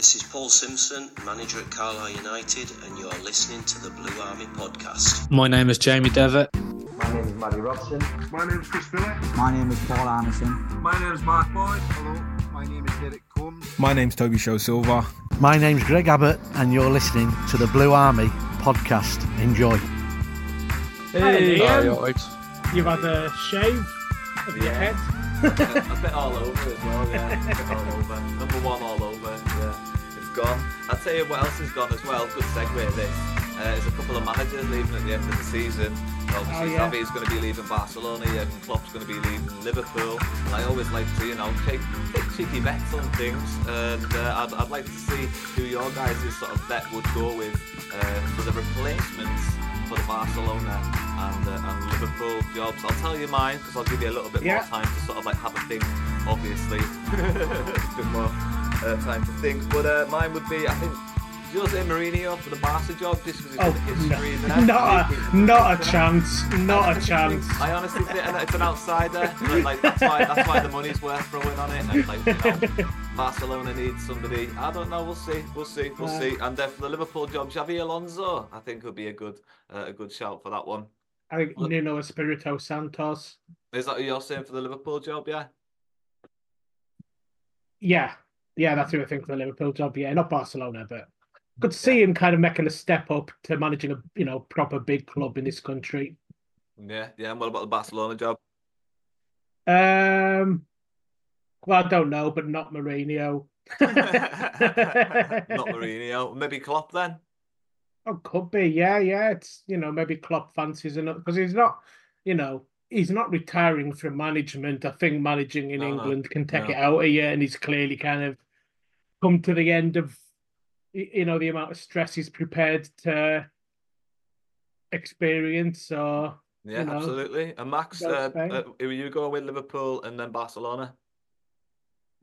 this is Paul Simpson, manager at Carlisle United, and you're listening to the Blue Army podcast. My name is Jamie Devitt. My name is Matty Robson. My name is Chris Miller. My name is Paul Anderson. My name is Mark Boyd. Hello, my name is Derek Combs. My name's Tobi Sho-Silva. My name's Greg Abbott, and you're listening to the Blue Army podcast. Enjoy. Hey, Hi, Ian. You've had a shave of your head. a bit all over as well, yeah. A bit all over. Number one tell you what else has gone as well. Good segue this. Uh, there's a couple of managers leaving at the end of the season. Obviously, Oh, yeah. Xavi's going to be leaving Barcelona, Jurgen Klopp's going to be leaving Liverpool. And I always like to, you know, take, take cheeky bets on things. And uh, I'd, I'd like to see who your guys' sort of bet would go with uh, for the replacements for the Barcelona and, uh, and Liverpool jobs. I'll tell you mine because I'll give you a little bit Yeah. more time to sort of like have a think, obviously. bit more uh, time to think. But uh, mine would be, I think, Jose Mourinho for the Barca job, just because Oh, of the history no, not a, not a chance. Not a chance. I honestly think it's an outsider. but, like that's why that's why the money's worth throwing on it. And like you know, Barcelona needs somebody. I don't know. We'll see. We'll see. We'll Yeah. see. And then for the Liverpool job, Xabi Alonso, I think would be a good uh, a good shout for that one. I think Nuno Espirito Santos. Is that what you're saying for the Liverpool job? Yeah. Yeah, yeah, that's who I think for the Liverpool job. Yeah, not Barcelona, but good to see him kind of making a step up to managing a you know proper big club in this country. Yeah. Yeah. And what about the Barcelona job? Um, well, I don't know, but not Mourinho. Not Mourinho. Maybe Klopp then. Oh, could be. Yeah, yeah. It's you know maybe Klopp fancies enough because he's not, you know, he's not retiring from management. I think managing in No, no, England can take no. it out of you, and he's clearly kind of come to the end of, you know, the amount of stress he's prepared to experience. So Yeah, you know, absolutely. And Max, go uh, Spain. uh, who are you going with Liverpool and then Barcelona?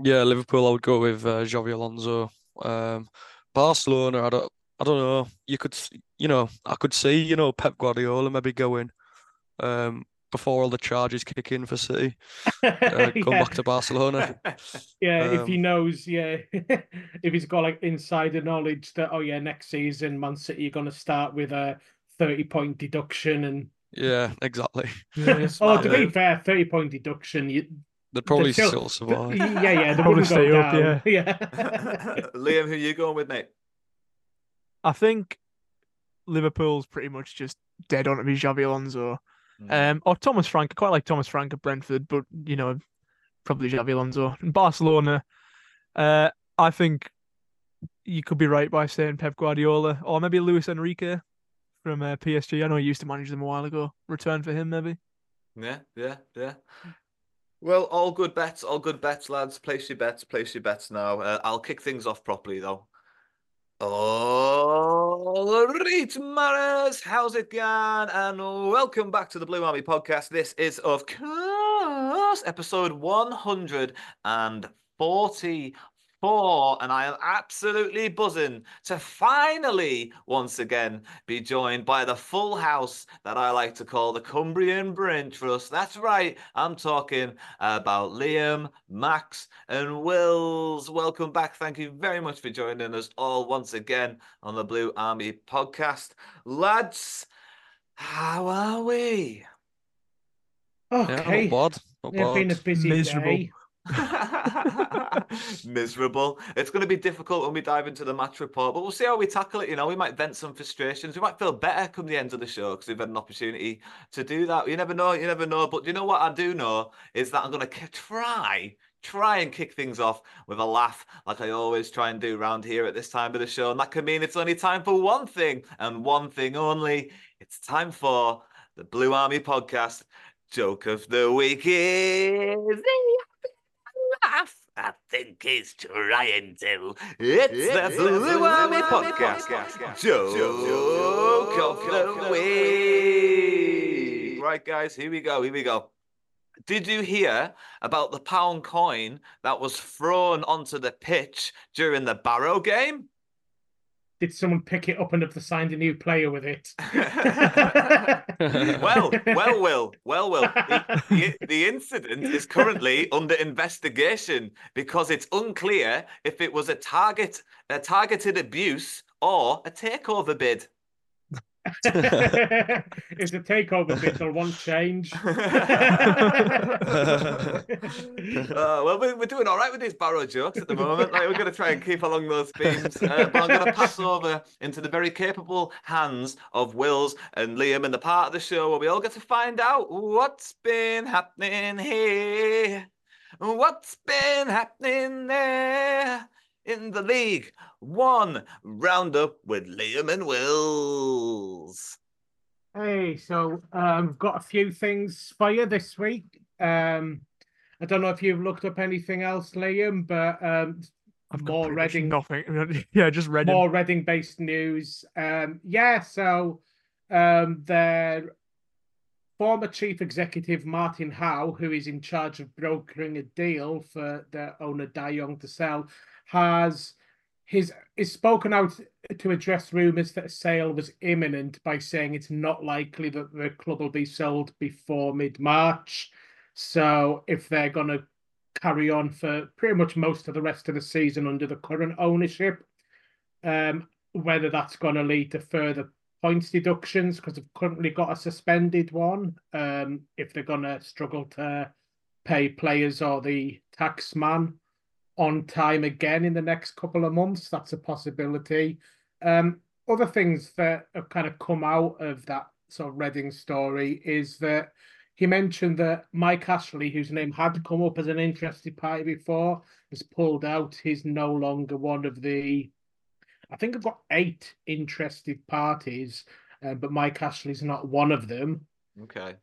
Yeah, Liverpool. I would go with uh, Xabi Alonso. Um, Barcelona. I don't. I don't know. You could, you know, I could see, you know, Pep Guardiola maybe going, um, before all the charges kick in for City, uh, going Yeah. back to Barcelona. Yeah, if he Um, knows, yeah, if he's got like insider knowledge that oh yeah, next season Man City are going to start with a thirty point deduction, and Yeah, exactly. oh, to be fair, thirty point deduction, you They'd probably still- still survive. yeah, yeah, they Probably wouldn't go stay up, down. yeah. yeah. Liam, who are you going with, mate? I think Liverpool's pretty much just dead on to be Xabi Alonso. Um, or Thomas Frank. I quite like Thomas Frank at Brentford, but you know, probably Xabi Alonso. And Barcelona, uh, I think you could be right by saying Pep Guardiola or maybe Luis Enrique from uh, PSG. I know he used to manage them a while ago. Return for him, maybe. Yeah, yeah, yeah. Well, all good bets, all good bets, lads. Place your bets, place your bets now. Uh, I'll kick things off properly though. Oh, All right, Mariners, how's it going? And welcome back to the Blue Army podcast. This is, of course, episode 144. And I am absolutely buzzing to finally, once again, be joined by the full house that I like to call the Cumbrian Brain Trust. That's right, I'm talking about Liam, Max, and Wills. Welcome back. Thank you very much for joining us all once again on the Blue Army podcast. Lads, how are we? Okay. Yeah, not bad. Not It's been a bad. busy Miserable. day. Miserable. It's going to be difficult when we dive into the match report, but we'll see how we tackle it. You know, we might vent some frustrations. We might feel better come the end of the show because we've had an opportunity to do that. You never know. You never know. But you know what I do know is that I'm going to try. Try and kick things off with a laugh, like I always try and do around here at this time of the show. And that can mean it's only time for one thing and one thing only. It's time for the Blue Army podcast. Joke of the week is laugh. I think he's trying to. It's the Blue Army Podcast. Joke of the week. Right, guys, here we go. Here we go. Did you hear about the pound coin that was thrown onto the pitch during the Barrow game? Did someone pick it up and have signed a new player with it? well, well, Will, well, Will. The, the, the incident is currently under investigation because it's unclear if it was a target, a targeted abuse or a takeover bid. it's a takeover bid, there won't change. Uh, well, we're, we're doing all right with these Barrow jokes at the moment. Like, we're going to try and keep along those themes. Uh, but I'm going to pass over into the very capable hands of Wills and Liam in the part of the show where we all get to find out what's been happening here. What's been happening there in the league? One roundup with Liam and Wills. Hey, so um, got a few things for you this week. Um, I don't know if you've looked up anything else, Liam, but um, I've got more Reading, nothing. yeah, just Reading. more Reading-based news. Um, yeah, so um, their former chief executive Martin Howe, who is in charge of brokering a deal for the owner Dai Yongge to sell, has his is spoken out to address rumours that a sale was imminent by saying it's not likely that the club will be sold before mid March. So if they're going to carry on for pretty much most of the rest of the season under the current ownership, um, whether that's going to lead to further points deductions because they've currently got a suspended one. Um, if they're going to struggle to pay players or the tax man on time again in the next couple of months, that's a possibility. Um, other things that have kind of come out of that sort of Reading story is that he mentioned that Mike Ashley, whose name had come up as an interested party before, has pulled out. He's no longer one of the. I think I've got eight interested parties, uh, but Mike Ashley's not one of them. Okay.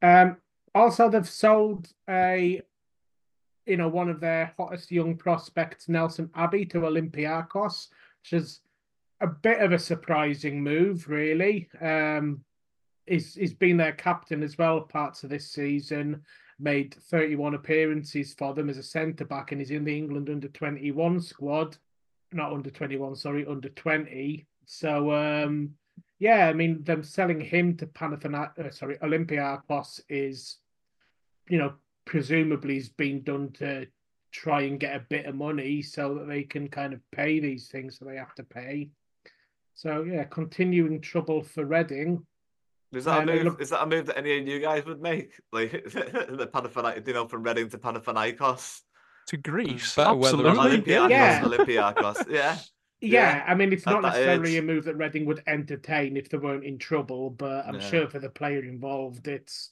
Um, also, they've sold a, you know, one of their hottest young prospects, Nelson Abbey, to Olympiacos, which is a bit of a surprising move, really. Um, he's he's been their captain as well parts of this season. Made 31 appearances for them as a centre back, and he's in the England under 21 squad, not under 21, sorry, under 20. So, um, yeah, I mean, them selling him to Panathinaikos, uh, sorry, Olympiacos is, you know, presumably has been done to try and get a bit of money so that they can kind of pay these things that they have to pay. So yeah, continuing trouble for Reading. Is that a Um, it move? look- Is that a move that any of you guys would make? Like the Panathinaikos, you know, from Reading to Panathinaikos, to Greece. Better Absolutely. isn't it? Olympiacos, Yeah. Olympiacos. Yeah. Yeah, I mean, it's at not necessarily age. a move that Reading would entertain if they weren't in trouble, but I'm Yeah. sure for the player involved, it's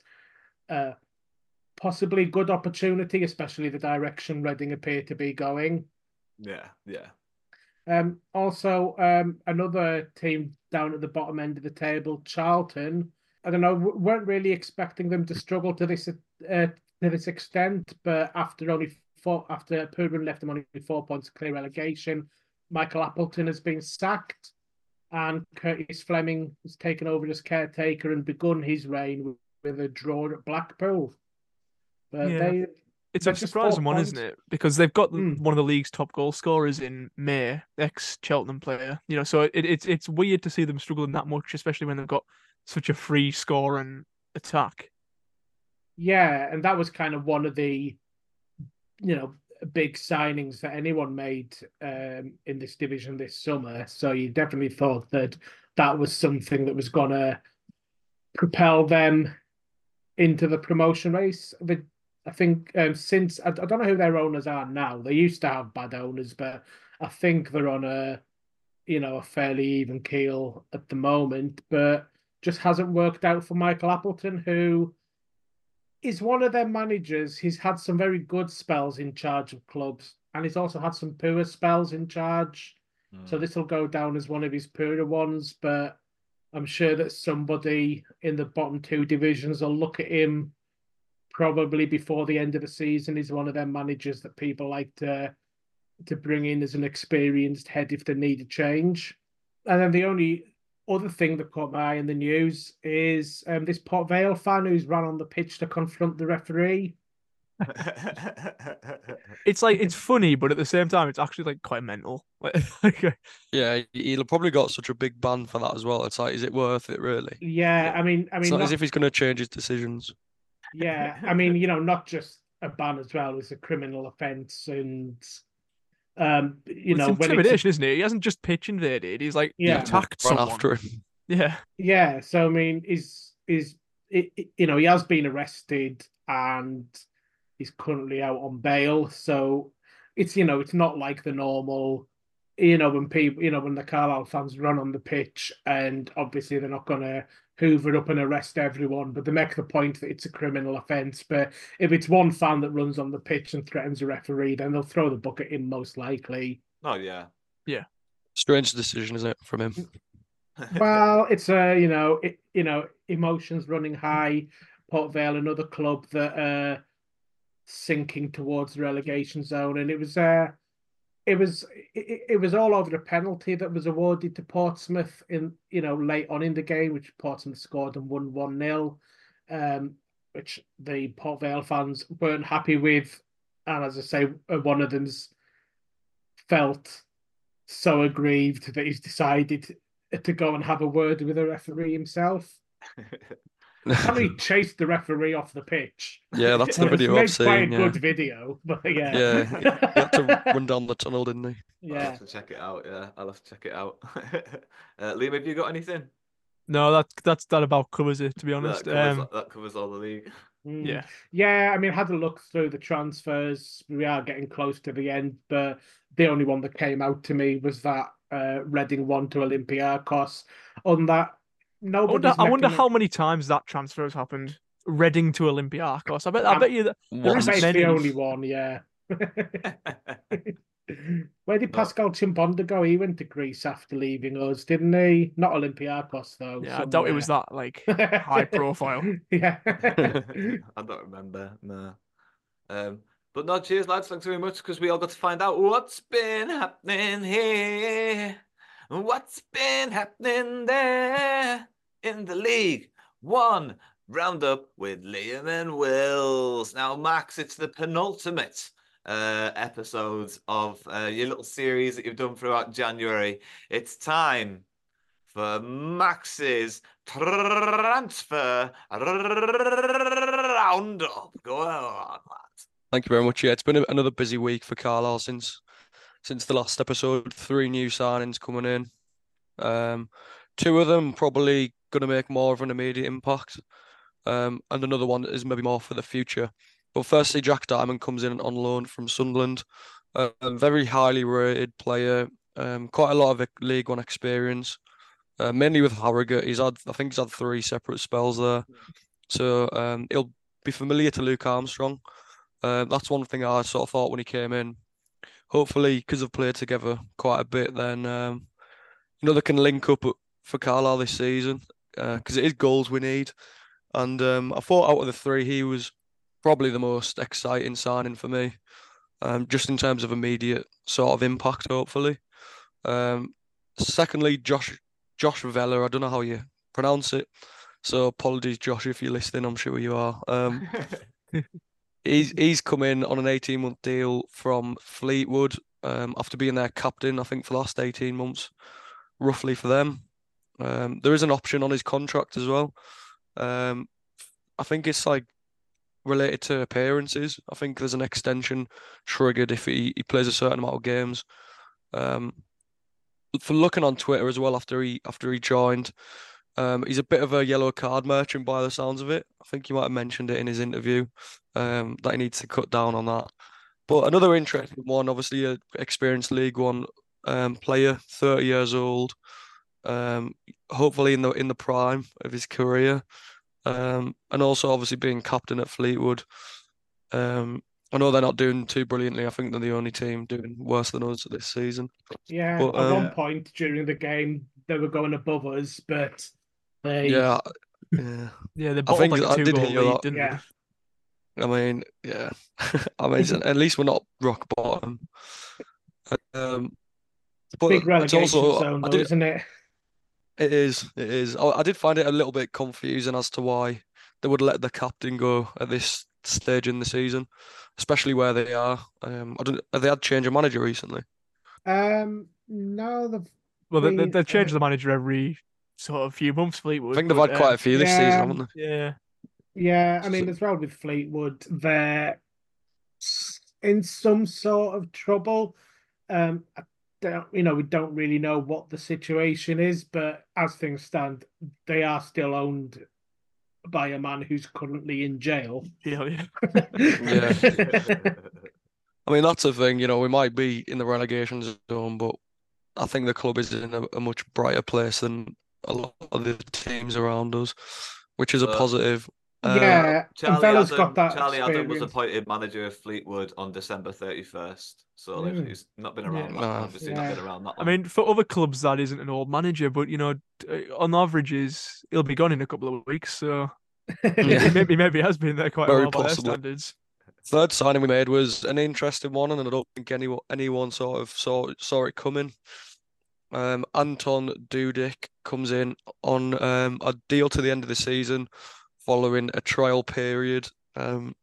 uh, possibly a good opportunity, especially the direction Reading appear to be going. Yeah. Yeah. Um, also, um, another team down at the bottom end of the table, Charlton. I don't know, w- weren't really expecting them to struggle to this uh, to this extent, but after only four, after Purban left them only four points clear relegation, Michael Appleton has been sacked, and Curtis Fleming has taken over as caretaker and begun his reign with a draw at Blackpool. But Yeah. they, It's a surprising one, points. isn't it? Because they've got Hmm. one of the league's top goal scorers in May, ex Cheltenham player. You know, so it, it's it's weird to see them struggling that much, especially when they've got such a free score and attack. Yeah, and that was kind of one of the, you know, big signings that anyone made um, in this division this summer. So you definitely thought that that was something that was going to propel them into the promotion race. But I think um, since I, I don't know who their owners are now. They used to have bad owners, but I think they're on a, you know, a fairly even keel at the moment. But just hasn't worked out for Michael Appleton, who is one of their managers. He's had some very good spells in charge of clubs, and he's also had some poor spells in charge. So this will go down as one of his poorer ones, but I'm sure that somebody in the bottom two divisions will look at him probably before the end of the season. He's one of their managers that people like to to bring in as an experienced head if they need a change. And then the only other thing that caught my eye in the news is um, this Port Vale fan who's run on the pitch to confront the referee. It's like it's funny, but at the same time, it's actually like quite mental. Like, like, Yeah, he'll probably got such a big ban for that as well. It's like, is it worth it really? Yeah, I mean, I mean, It's not, not- as if he's going to change his decisions. Yeah, I mean, you know, not just a ban as well. It's a criminal offence, and um, you it's know, when it's intimidation, isn't it? He hasn't just pitch invaded. He's like Yeah. attacked Run after him. Yeah. yeah. So I mean, is is it, it- you know he has been arrested and he's currently out on bail. So it's you know it's not like the normal. You know when people, you know when the Carlisle fans run on the pitch, and obviously they're not going to hoover up and arrest everyone, but they make the point that it's a criminal offence. But if it's one fan that runs on the pitch and threatens a referee, then they'll throw the book at him most likely. Oh yeah. Yeah. Strange decision, isn't it, from him? well, it's a you know it, you know emotions running high. Port Vale, another club that uh sinking towards the relegation zone, and it was uh it was it, it was all over the penalty that was awarded to Portsmouth in you know late on in the game, which Portsmouth scored and won one 0 um, which the Port Vale fans weren't happy with, and as I say, uh, one of them's felt so aggrieved that he's decided to go and have a word with the referee himself. And he chased the referee off the pitch. Yeah, that's the video I've made quite a yeah. good video, but yeah, Yeah, he had to run down the tunnel, didn't he? I'll yeah. have to check it out. Yeah, I'll have to check it out. uh, Liam, have you got anything? No, that that's that about covers it. To be honest, That covers, um, that covers all the league. Mm. yeah. Yeah, I mean, had a look through the transfers. We are getting close to the end, but the only one that came out to me was that uh, Reading one to Olympiacos. On that, I nobody. wonder, I wonder how many times that transfer has happened. Reading to Olympiacos. I bet. I Um, bet you that there I bet isn't the only one. Yeah. Where did Pascal Chimbonda go? He went to Greece after leaving us, didn't he? Not Olympiacos though. Yeah, I doubt it was that like high profile. yeah. I don't remember. No. Um, but no, cheers, lads. Thanks very much because we all got to find out what's been happening here, what's been happening there in the league. One roundup with Liam and Wills. Now, Max, it's the penultimate uh, episode of uh, your little series that you've done throughout January. It's time for Max's transfer roundup. Go on, lads. Thank you very much. Yeah, it's been another busy week for Carlisle since since the last episode. Three new signings coming in. Um, two of them probably going to make more of an immediate impact, um, and another one is maybe more for the future. But firstly, Jack Diamond comes in on loan from Sunderland. A very highly rated player, um, quite a lot of League One experience, uh, mainly with Harrogate. He's had, I think, he's had three separate spells there, so um, he'll be familiar to Luke Armstrong. Uh, that's one thing I sort of thought when he came in. Hopefully, because they've played together quite a bit, then um, you know they can link up for Carlisle this season because it is goals we need. And um, I thought out of the three, he was probably the most exciting signing for me, um, just in terms of immediate sort of impact, hopefully. Um, secondly, Josh Josh Vela. I don't know how you pronounce it, so apologies, Josh, if you're listening. I'm sure you are. Um, he's he's come in on an 18 month deal from Fleetwood um, after being their captain, I think, for the last 18 months, roughly for them. Um, there is an option on his contract as well. Um, I think it's like related to appearances. I think there's an extension triggered if he, he plays a certain amount of games. Um, for looking on Twitter as well after he after he joined, um, he's a bit of a yellow card merchant by the sounds of it. I think you might have mentioned it in his interview um, that he needs to cut down on that. But another interesting one, obviously, a experienced League One um, player, 30 years old, um, hopefully in the in the prime of his career, um, and also obviously being captain at Fleetwood. Um, I know they're not doing too brilliantly. I think they're the only team doing worse than us this season. Yeah, But, at one um, point during the game they were going above us, but they Yeah, yeah. Yeah, they I bottled think like a I did two-goal lead, that. didn't yeah. I mean, yeah. I mean, at least we're not rock bottom. Um, but big it's relegation also zone, I though, did, isn't it? It is, it is. I, I did find it a little bit confusing as to why they would let the captain go at this stage in the season, especially where they are. Um, I don't. Have they had change of manager recently? Um, no, the Well, they, they, Fleet- they change the manager every sort of few months, Fleetwood. I think they've but, had quite uh, a few this season, yeah. haven't they? Yeah. Yeah, I mean, as well with Fleetwood, they're in some sort of trouble. Um, I don't, you know, we don't really know what the situation is, but as things stand, they are still owned by a man who's currently in jail. Yeah, yeah. I mean, that's the thing. You know, we might be in the relegation zone, but I think the club is in a, a much brighter place than a lot of the teams around us, which is a Uh, positive. Uh, yeah, and Charlie Vela's Adam, got that Charlie Adam was appointed manager of Fleetwood on December 31st. So like, Mm. he's not been around Yeah. that, No. obviously Yeah. not been around that long. I mean, for other clubs, that isn't an old manager, but you know, d- uh, on averages, he'll be gone in a couple of weeks. So Yeah. maybe maybe has been there quite a Very while by their standards. Third signing we made was an interesting one, and I don't think anyone anyone sort of saw saw it coming. Um, Anton Dudik comes in on um, a deal to the end of the season, following a trial period. Um,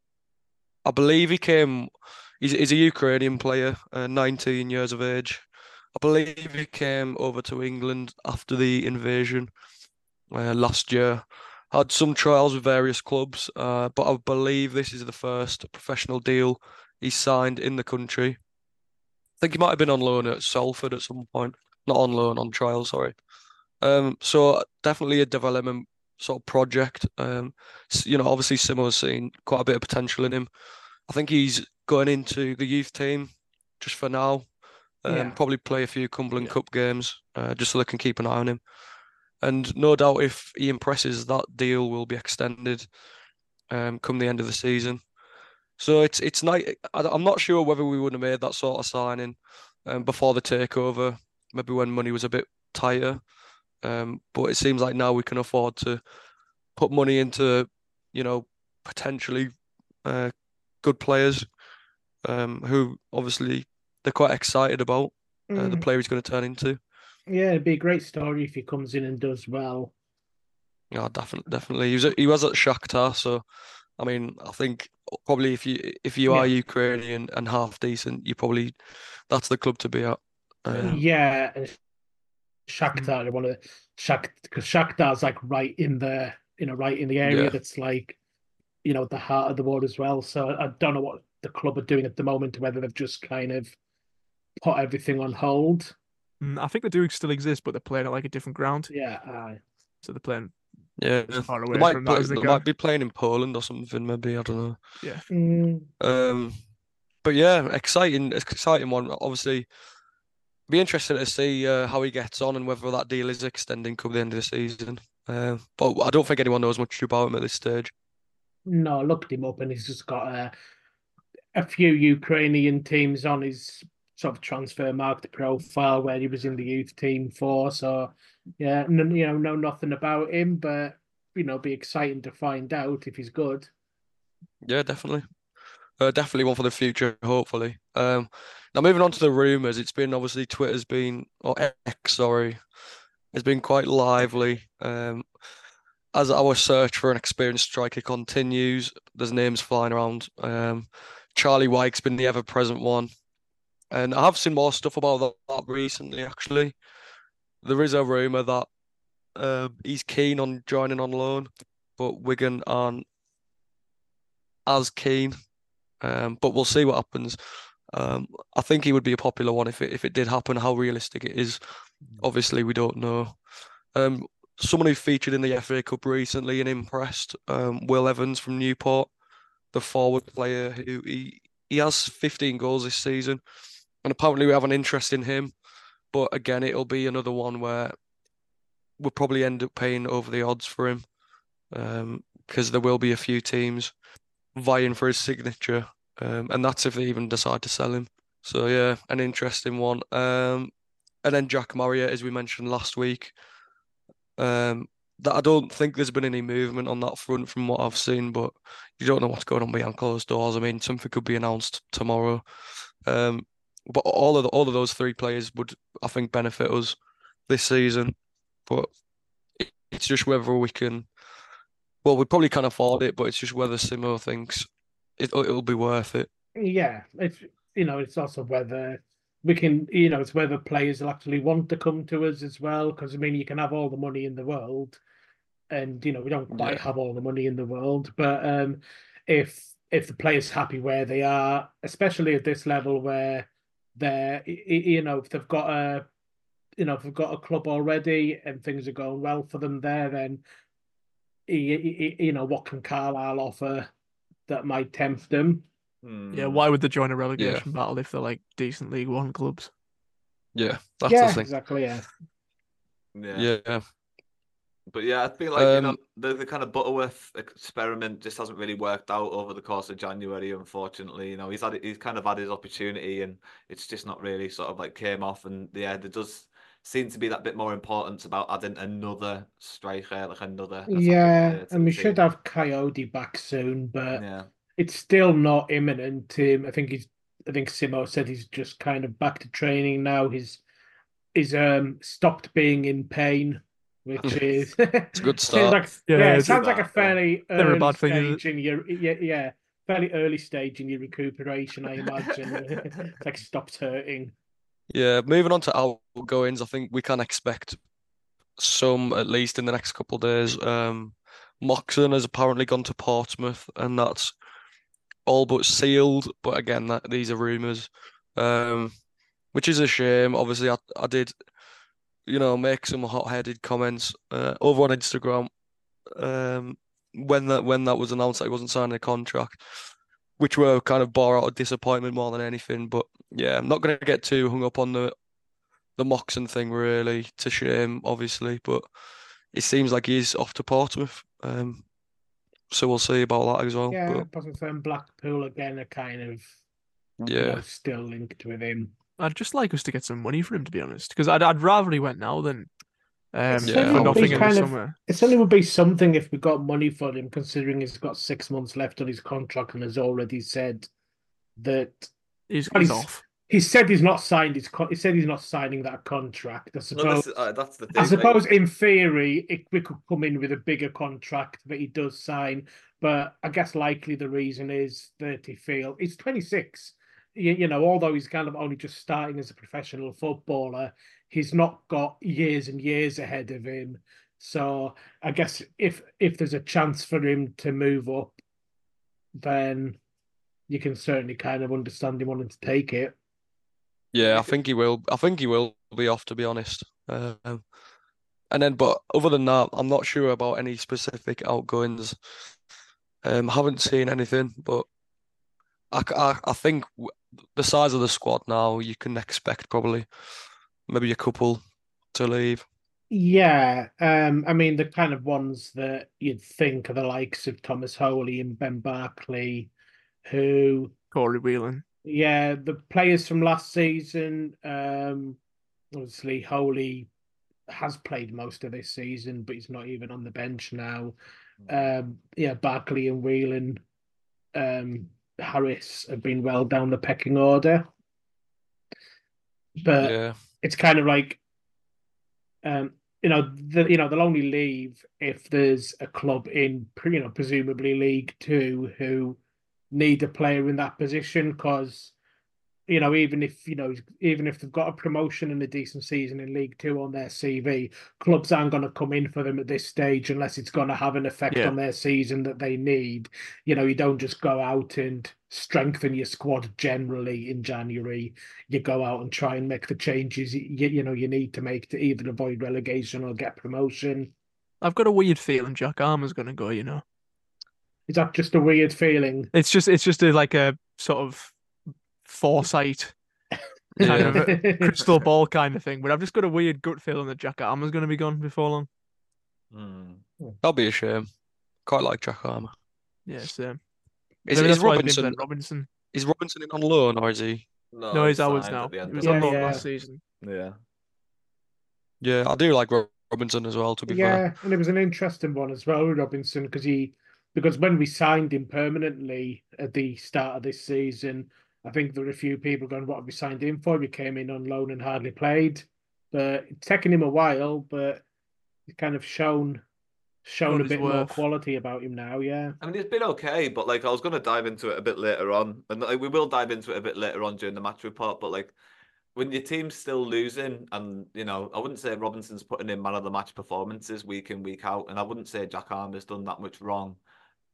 I believe he came. He's, he's a Ukrainian player, uh, 19 years of age. I believe he came over to England after the invasion uh, last year. Had some trials with various clubs, uh, but I believe this is the first professional deal he's signed in the country. I think he might have been on loan at Salford at some point. Not on loan, on trial, sorry. Um, so definitely a development sort of project. Um, you know, obviously Simo's seen quite a bit of potential in him. I think he's going into the youth team just for now. Um, Yeah. probably play a few Cumberland Cup games, uh, just so they can keep an eye on him. And no doubt if he impresses, that deal will be extended um, come the end of the season. So it's it's nice. I'm not sure whether we would have made that sort of signing um, before the takeover, maybe when money was a bit tighter. Um, but it seems like now we can afford to put money into, you know, potentially uh, good players um, who obviously they're quite excited about uh, the Mm. player he's going to turn into. Yeah, it'd be a great story if he comes in and does well. Yeah, definitely, definitely. He was at, he was at Shakhtar, so I mean, I think probably if you if you are Ukrainian and half decent, you probably that's the club to be at. Um, Yeah, Shakhtar are one of the Shak because Shakhtar's like right in the you know right in the area Yeah. that's like you know at the heart of the world as well. So I don't know what the club are doing at the moment, whether they've just kind of put everything on hold. Mm, I think the Dukes still exist, but they're playing at like a different ground. Yeah, aye. So they're playing yeah, as far they away might from play, that as they they might be playing in Poland or something, maybe I don't know. Yeah. Mm, Um, but yeah, exciting, exciting one. Obviously, be interesting to see uh, how he gets on and whether that deal is extending come the end of the season. Uh, but I don't think anyone knows much about him at this stage. no, I looked him up and he's just got a a few Ukrainian teams on his sort of transfer market profile where he was in the youth team for. So yeah, you know, know nothing about him, but you know, be exciting to find out if he's good. Yeah, definitely. Uh, definitely one for the future, hopefully. Um, now moving on to the rumours, it's been obviously Twitter's been or X, sorry, has been quite lively. Um, as our search for an experienced striker continues, there's names flying around. Um, Charlie Wyke's been the ever-present one, and I have seen more stuff about that, recently. Actually, there is a rumor that uh, he's keen on joining on loan, but Wigan aren't as keen. Um, but we'll see what happens. Um, I think he would be a popular one if it if it did happen. How realistic it is, obviously, we don't know. Um, someone who featured in the FA Cup recently and impressed, um, Will Evans from Newport, the forward player who he he has 15 goals this season, and apparently we have an interest in him. But again, it'll be another one where we'll probably end up paying over the odds for him, because um, there will be a few teams vying for his signature, um, and that's if they even decide to sell him. So yeah, an interesting one. Um, and then Jack Marriott, as we mentioned last week, um, that I don't think there's been any movement on that front from what I've seen, but you don't know what's going on behind closed doors. I mean, something could be announced tomorrow. Um, but all of the, all of those three players would, I think, benefit us this season. But it's just whether we can. Well, we probably can't afford it, but it's just whether Simo thinks it, it'll be worth it. Yeah, it's you know, it's also whether we can, you know, it's whether players will actually want to come to us as well. Because I mean, you can have all the money in the world, and you know, we don't quite yeah. have all the money in the world. But um, if if the player's happy where they are, especially at this level where they're, you know, if they've got a, you know, if they've got a club already and things are going well for them there, then you, you know, what can Carlisle offer that might tempt them? Yeah, why would they join a relegation yeah. battle if they're like decent League One clubs? Yeah, that's yeah, the thing. exactly. Yeah. yeah, yeah. But yeah, I feel like um, you know the, the kind of Butterworth experiment just hasn't really worked out over the course of January. Unfortunately, you know he's had he's kind of had his opportunity, and it's just not really sort of like came off. And yeah, there does seem to be that bit more importance about adding another striker, like another. Yeah, and we team. should have Coyote back soon, but yeah it's still not imminent. Um, I think he's. I think Simo said he's just kind of back to training now. He's he's um stopped being in pain, which is it's a good start. like, yeah, yeah, it sounds like a fairly early bad stage in your yeah yeah fairly early stage in your recuperation. I imagine it's like stopped hurting. Yeah, moving on to outgoings, I think we can expect some at least in the next couple of days. Um, Moxon has apparently gone to Portsmouth, and that's all but sealed. But again, that these are rumours, um, which is a shame. Obviously, I, I did, you know, make some hot-headed comments uh, over on Instagram um, when that when that was announced that he wasn't signing a contract, which were kind of bore out of disappointment more than anything. But yeah, I'm not going to get too hung up on the the Moxon thing. Really, to shame, obviously, but it seems like he's off to Portsmouth. Um, so we'll see about that as well. Yeah, but... Blackpool again are kind of yeah know, still linked with him. I'd just like us to get some money for him, to be honest, because I'd I'd rather he went now than um, yeah. for nothing in the summer. It certainly would be something if we got money for him, considering he's got six months left on his contract and has already said that he's, he's, he's off. He said he's not signed his. Con- he said he's not signing that contract. I suppose. No, uh, that's the thing. I suppose, like... in theory, it, we could come in with a bigger contract that he does sign. But I guess likely the reason is that he feel he's 26. You, you know, although he's kind of only just starting as a professional footballer, he's not got years and years ahead of him. So I guess if if there's a chance for him to move up, then you can certainly kind of understand him wanting to take it. Yeah, I think he will. I think he will be off, to be honest. Um, and then, but other than that, I'm not sure about any specific outgoings. Um, haven't seen anything, but I, I, I think the size of the squad now, you can expect probably maybe a couple to leave. Yeah, um, I mean the kind of ones that you'd think are the likes of Thomas Holy and Ben Barclay, who Corey Whelan yeah, the players from last season, um, obviously Holy has played most of this season, but he's not even on the bench now. Um, yeah, Barclay and Whelan um, Harris have been well down the pecking order. But Yeah. It's kind of like, um, you know, the, you know they'll only leave if there's a club in, you know, presumably League Two who need a player in that position because you know, even if you know, even if they've got a promotion and a decent season in League Two on their CV, clubs aren't going to come in for them at this stage unless it's going to have an effect Yeah. on their season that they need. You know, you don't just go out and strengthen your squad generally in January. You go out and try and make the changes you, you know you need to make to either avoid relegation or get promotion. I've got a weird feeling Jack Armer's going to go. You know, Is that just a weird feeling? it's just it's just a, like a sort of foresight kind of crystal ball kind of thing. But I've just got a weird gut feeling that Jack Armer's going to be gone before long. Hmm. That'll be a shame. Quite like Jack Armour. Yeah, same. Is, Maybe is that's why they didn't Robinson present Robinson. is Robinson in on loan or is he? No, he's ours signed now. at the end He of was the on Yeah, loan yeah. last season. Yeah. Yeah, I do like Ro- Robinson as well. To be fair. Yeah, and it was an interesting one as well, Robinson, because he because when we signed him permanently at the start of this season, I think there were a few people going, "What have we signed him for?" He came in on loan and hardly played, but it's taken him a while, but he's kind of shown shown Shown a his bit more quality about him now. Yeah, I mean, it's been okay, but like I was going to dive into it a bit later on, and like, we will dive into it a bit later on during the match report. But like, when your team's still losing, and you know, I wouldn't say Robinson's putting in man of the match performances week in week out, and I wouldn't say Jack Arm has done that much wrong.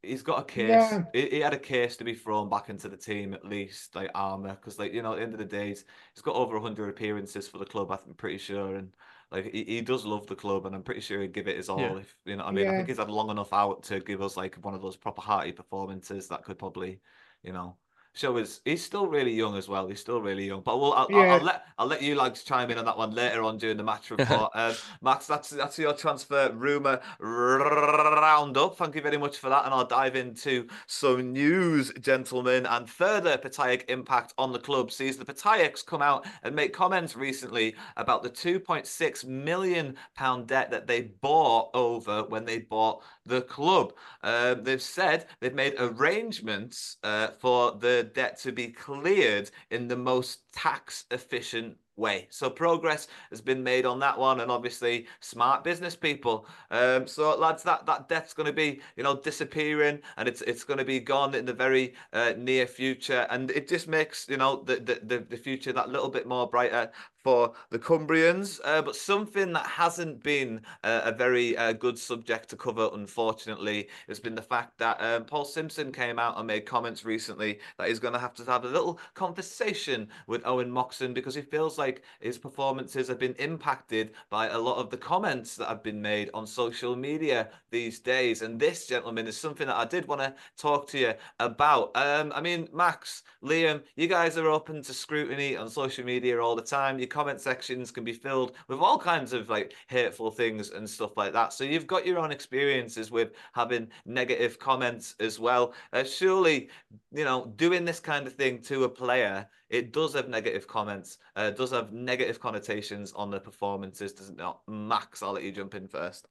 He's got a case. Yeah. He, he had a case to be thrown back into the team at least, like Armer, because like you know, at the end of the day, he's, he's got over hundred appearances for the club. I'm pretty sure, and like he, he does love the club, and I'm pretty sure he'd give it his all. Yeah. If you know, what I mean, I think he's had long enough out to give us like one of those proper hearty performances that could probably, you know, show his. He's still really young as well. He's still really young. But we'll, I'll, I'll, I'll let I'll let you like chime in on that one later on during the match report. um, Max, that's that's your transfer rumor roundup. Thank you very much for that, and I'll dive into some news, gentlemen, and further Piatak impact on the club sees the Piataks come out and make comments recently about the 2.6 million pound debt that they bought over when they bought the club. Um, they've said they've made arrangements uh, for the debt to be cleared in the most tax efficient way. So progress has been made on that one, and obviously smart business people. Um, so lads, that that debt's going to be you know disappearing, and it's it's going to be gone in the very uh, near future, and it just makes you know the the the, the future that little bit more brighter for the Cumbrians. Uh, but something that hasn't been uh, a very uh, good subject to cover, unfortunately, has been the fact that um, Paul Simpson came out and made comments recently that he's going to have to have a little conversation with Owen Moxon because he feels like his performances have been impacted by a lot of the comments that have been made on social media these days. And this, gentlemen, is something that I did want to talk to you about. Um, I mean, Max, Liam, you guys are open to scrutiny on social media all the time. Your comment sections can be filled with all kinds of like hateful things and stuff like that. So you've got your own experiences with having negative comments as well. Uh, surely, you know, doing this kind of thing to a player, it does have negative comments, uh, does have negative connotations on the performances, does it not? Max, I'll let you jump in first.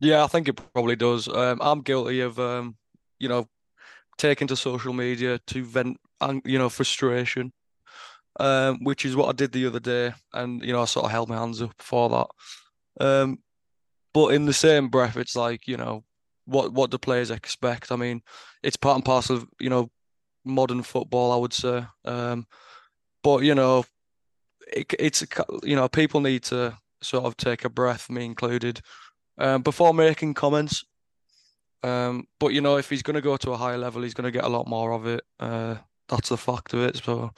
Yeah, I think it probably does. Um, I'm guilty of, um, you know, taking to social media to vent, you know, frustration, um, which is what I did the other day, and you know, I sort of held my hands up for that. Um, but in the same breath, it's like, you know, what what do players expect? I mean, it's part and parcel of, you know, modern football, I would say. Um, but you know, it, it's you know, people need to sort of take a breath, me included, um, before making comments. Um, but you know, if he's going to go to a higher level, he's going to get a lot more of it. Uh, that's the fact of it. So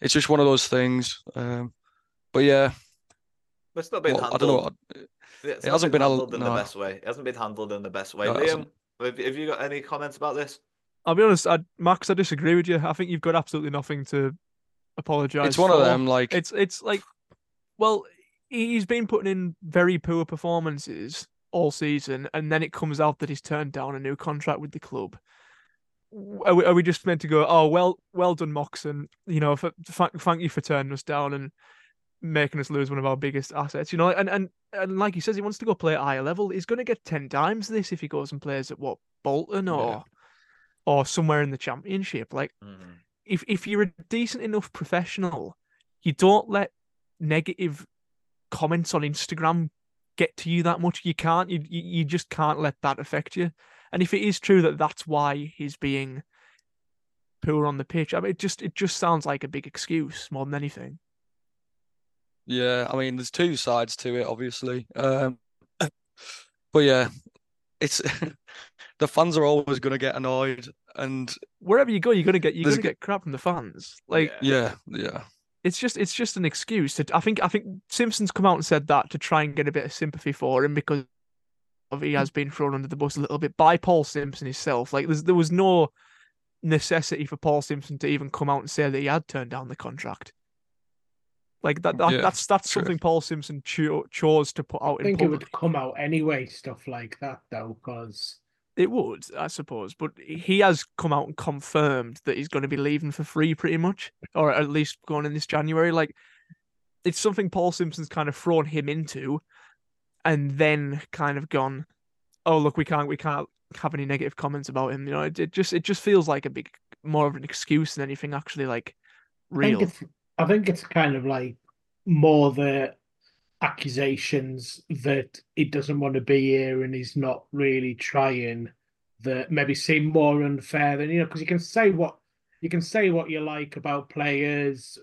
it's just one of those things. Um, but yeah, But it's not been well, I handled. don't know. what- it's it hasn't been handled in the best way. It hasn't been handled in the best way. No, Liam, have, have you got any comments about this? I'll be honest, I, Max, I disagree with you. I think you've got absolutely nothing to apologize It's one of them, like- it's it's like, well, he's been putting in very poor performances all season, and then it comes out that he's turned down a new contract with the club. Are we, are we just meant to go? Oh, well, well done, Moxon. You know, for, thank, thank you for turning us down and making us lose one of our biggest assets. You know, and and and like he says, he wants to go play at a higher level. He's going to get ten times this if he goes and plays at what Bolton or or somewhere in the championship. Like, Mhm. if if you're a decent enough professional, you don't let negative comments on Instagram get to you that much. You can't. You you just can't let that affect you. And if it is true that that's why he's being poor on the pitch, I mean, it just it just sounds like a big excuse more than anything. Yeah, I mean, there's two sides to it, obviously. Um, but yeah, it's the fans are always going to get annoyed, and Wherever you go, you're gonna get you're gonna get crap from the fans. Like yeah, yeah, it's just it's just an excuse. To, I think I think Simpson's come out and said that to try and get a bit of sympathy for him because of he has been thrown under the bus a little bit by Paul Simpson himself. Like there's there was no necessity for Paul Simpson to even come out and say that he had turned down the contract. Like that, that Yeah, that's that's true. something Paul Simpson cho- chose to put out I in think it would come out anyway, stuff like that, though, because It would, I suppose, but he has come out and confirmed that he's going to be leaving for free, pretty much, or at least going in this January. Like, it's something Paul Simpson's kind of thrown him into, and then kind of gone, "Oh, look, we can't, we can't have any negative comments about him." You know, it, it just, it just feels like a big, more of an excuse than anything actually like I real. think it's I think it's kind of like more the accusations that he doesn't want to be here and he's not really trying that maybe seem more unfair than you know because you can say what you can say what you like about players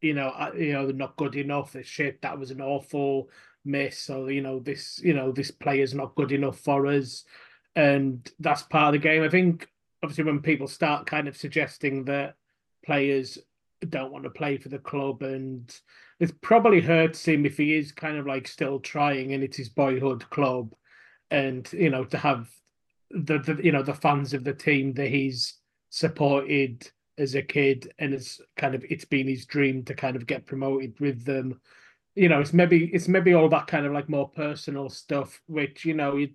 you know uh, you know they're not good enough this shit that was an awful miss or you know this you know this player's not good enough for us. And that's part of the game. I think obviously when people start kind of suggesting that players don't want to play for the club and it probably hurts him if he is kind of like still trying and it's his boyhood club. And you know to have the, the you know the fans of the team that he's supported as a kid and it's kind of it's been his dream to kind of get promoted with them you know it's maybe it's maybe all that kind of like more personal stuff which you know you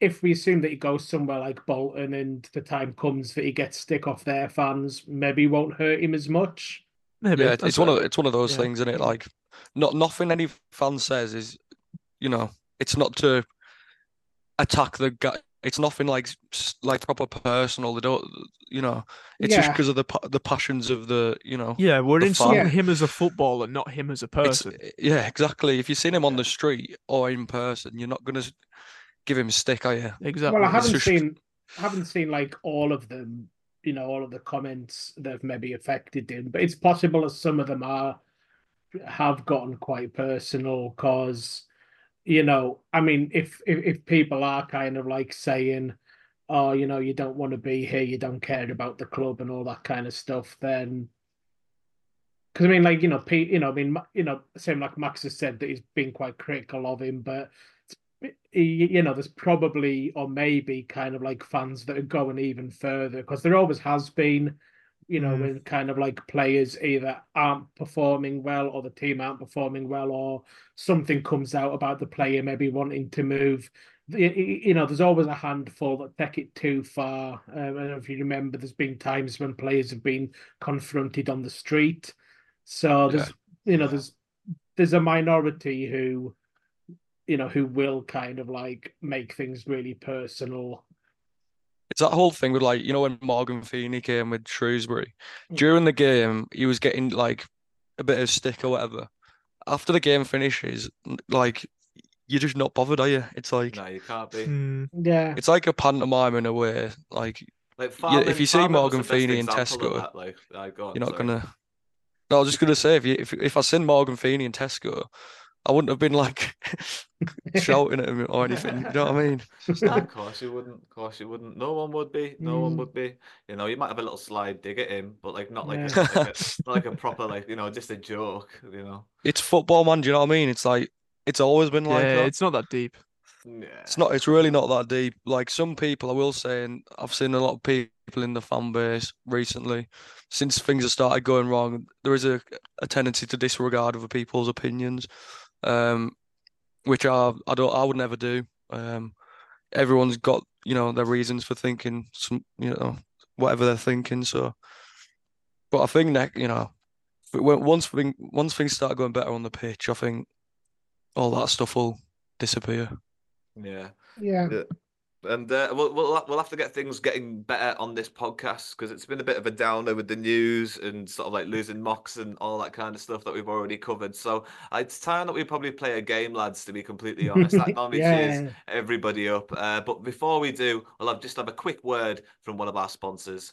if we assume that he goes somewhere like Bolton and the time comes that he gets stick off their fans, maybe won't hurt him as much. Maybe yeah. It's one of it's one of those yeah. things, isn't it? Like, not nothing any fan says is, you know, it's not to attack the guy. It's nothing like like proper personal. They don't, you know, it's just because of the the passions of the, you know. Yeah, we're insulting him as a footballer, not him as a It's, person. yeah, exactly. If you've seen him on the street or in person, you're not gonna give him a stick, are you? Exactly. Well, I haven't just- seen I haven't seen like all of them, you know, all of the comments that have maybe affected him, but it's possible that some of them are have gotten quite personal because you know, I mean, if, if if people are kind of like saying, "Oh, you know, you don't want to be here, you don't care about the club and all that kind of stuff," then because I mean, like you know, Pete, you know, I mean, you know, same like Max has said that he's been quite critical of him, but you know, there's probably or maybe kind of like fans that are going even further because there always has been, you know, Mm. when kind of like players either aren't performing well or the team aren't performing well or something comes out about the player maybe wanting to move. You know, there's always a handful that take it too far. Um, I don't know if you remember, there's been times when players have been confronted on the street. So there's, you know, there's there's a minority who you know, who will kind of like make things really personal. It's that whole thing with like, you know, when Morgan Feeney came with Shrewsbury, during the game, he was getting like a bit of stick or whatever. After the game finishes, like you're just not bothered, are you? It's like No, you can't be. Mm. Yeah. it's like a pantomime in a way. Like Like you- Farman, if you see Farman Morgan Feeney in Tesco, that, like, go on, you're not sorry. gonna. No, I was just gonna say if you if if I seen Morgan Feeney in Tesco, I wouldn't have been like shouting at him or anything. You know what I mean? No, of course you wouldn't. Of course you wouldn't. No one would be. No one Mm. would be. You know, you might have a little slide dig at him, but like not like, Yeah. a, like a not like a proper like you know just a joke. You know. It's football, man. Do you know what I mean? It's like it's always been like yeah, that. it's not that deep. Yeah. It's not. It's really not that deep. Like some people, I will say, and I've seen a lot of people in the fan base recently, since things have started going wrong. There is a a tendency to disregard other people's opinions, um, which I I don't I would never do. Um, everyone's got you know their reasons for thinking some you know whatever they're thinking. So, but I think that you know, once thing once things start going better on the pitch, I think all that stuff will disappear. Yeah. Yeah. Yeah. And uh, we'll, we'll we'll have to get things getting better on this podcast because it's been a bit of a downer with the news and sort of like losing mocks and all that kind of stuff that we've already covered. So uh, it's time that we probably play a game, lads. To be completely honest, that normally cheers everybody up. Uh, but before we do, I'll have, just have a quick word from one of our sponsors.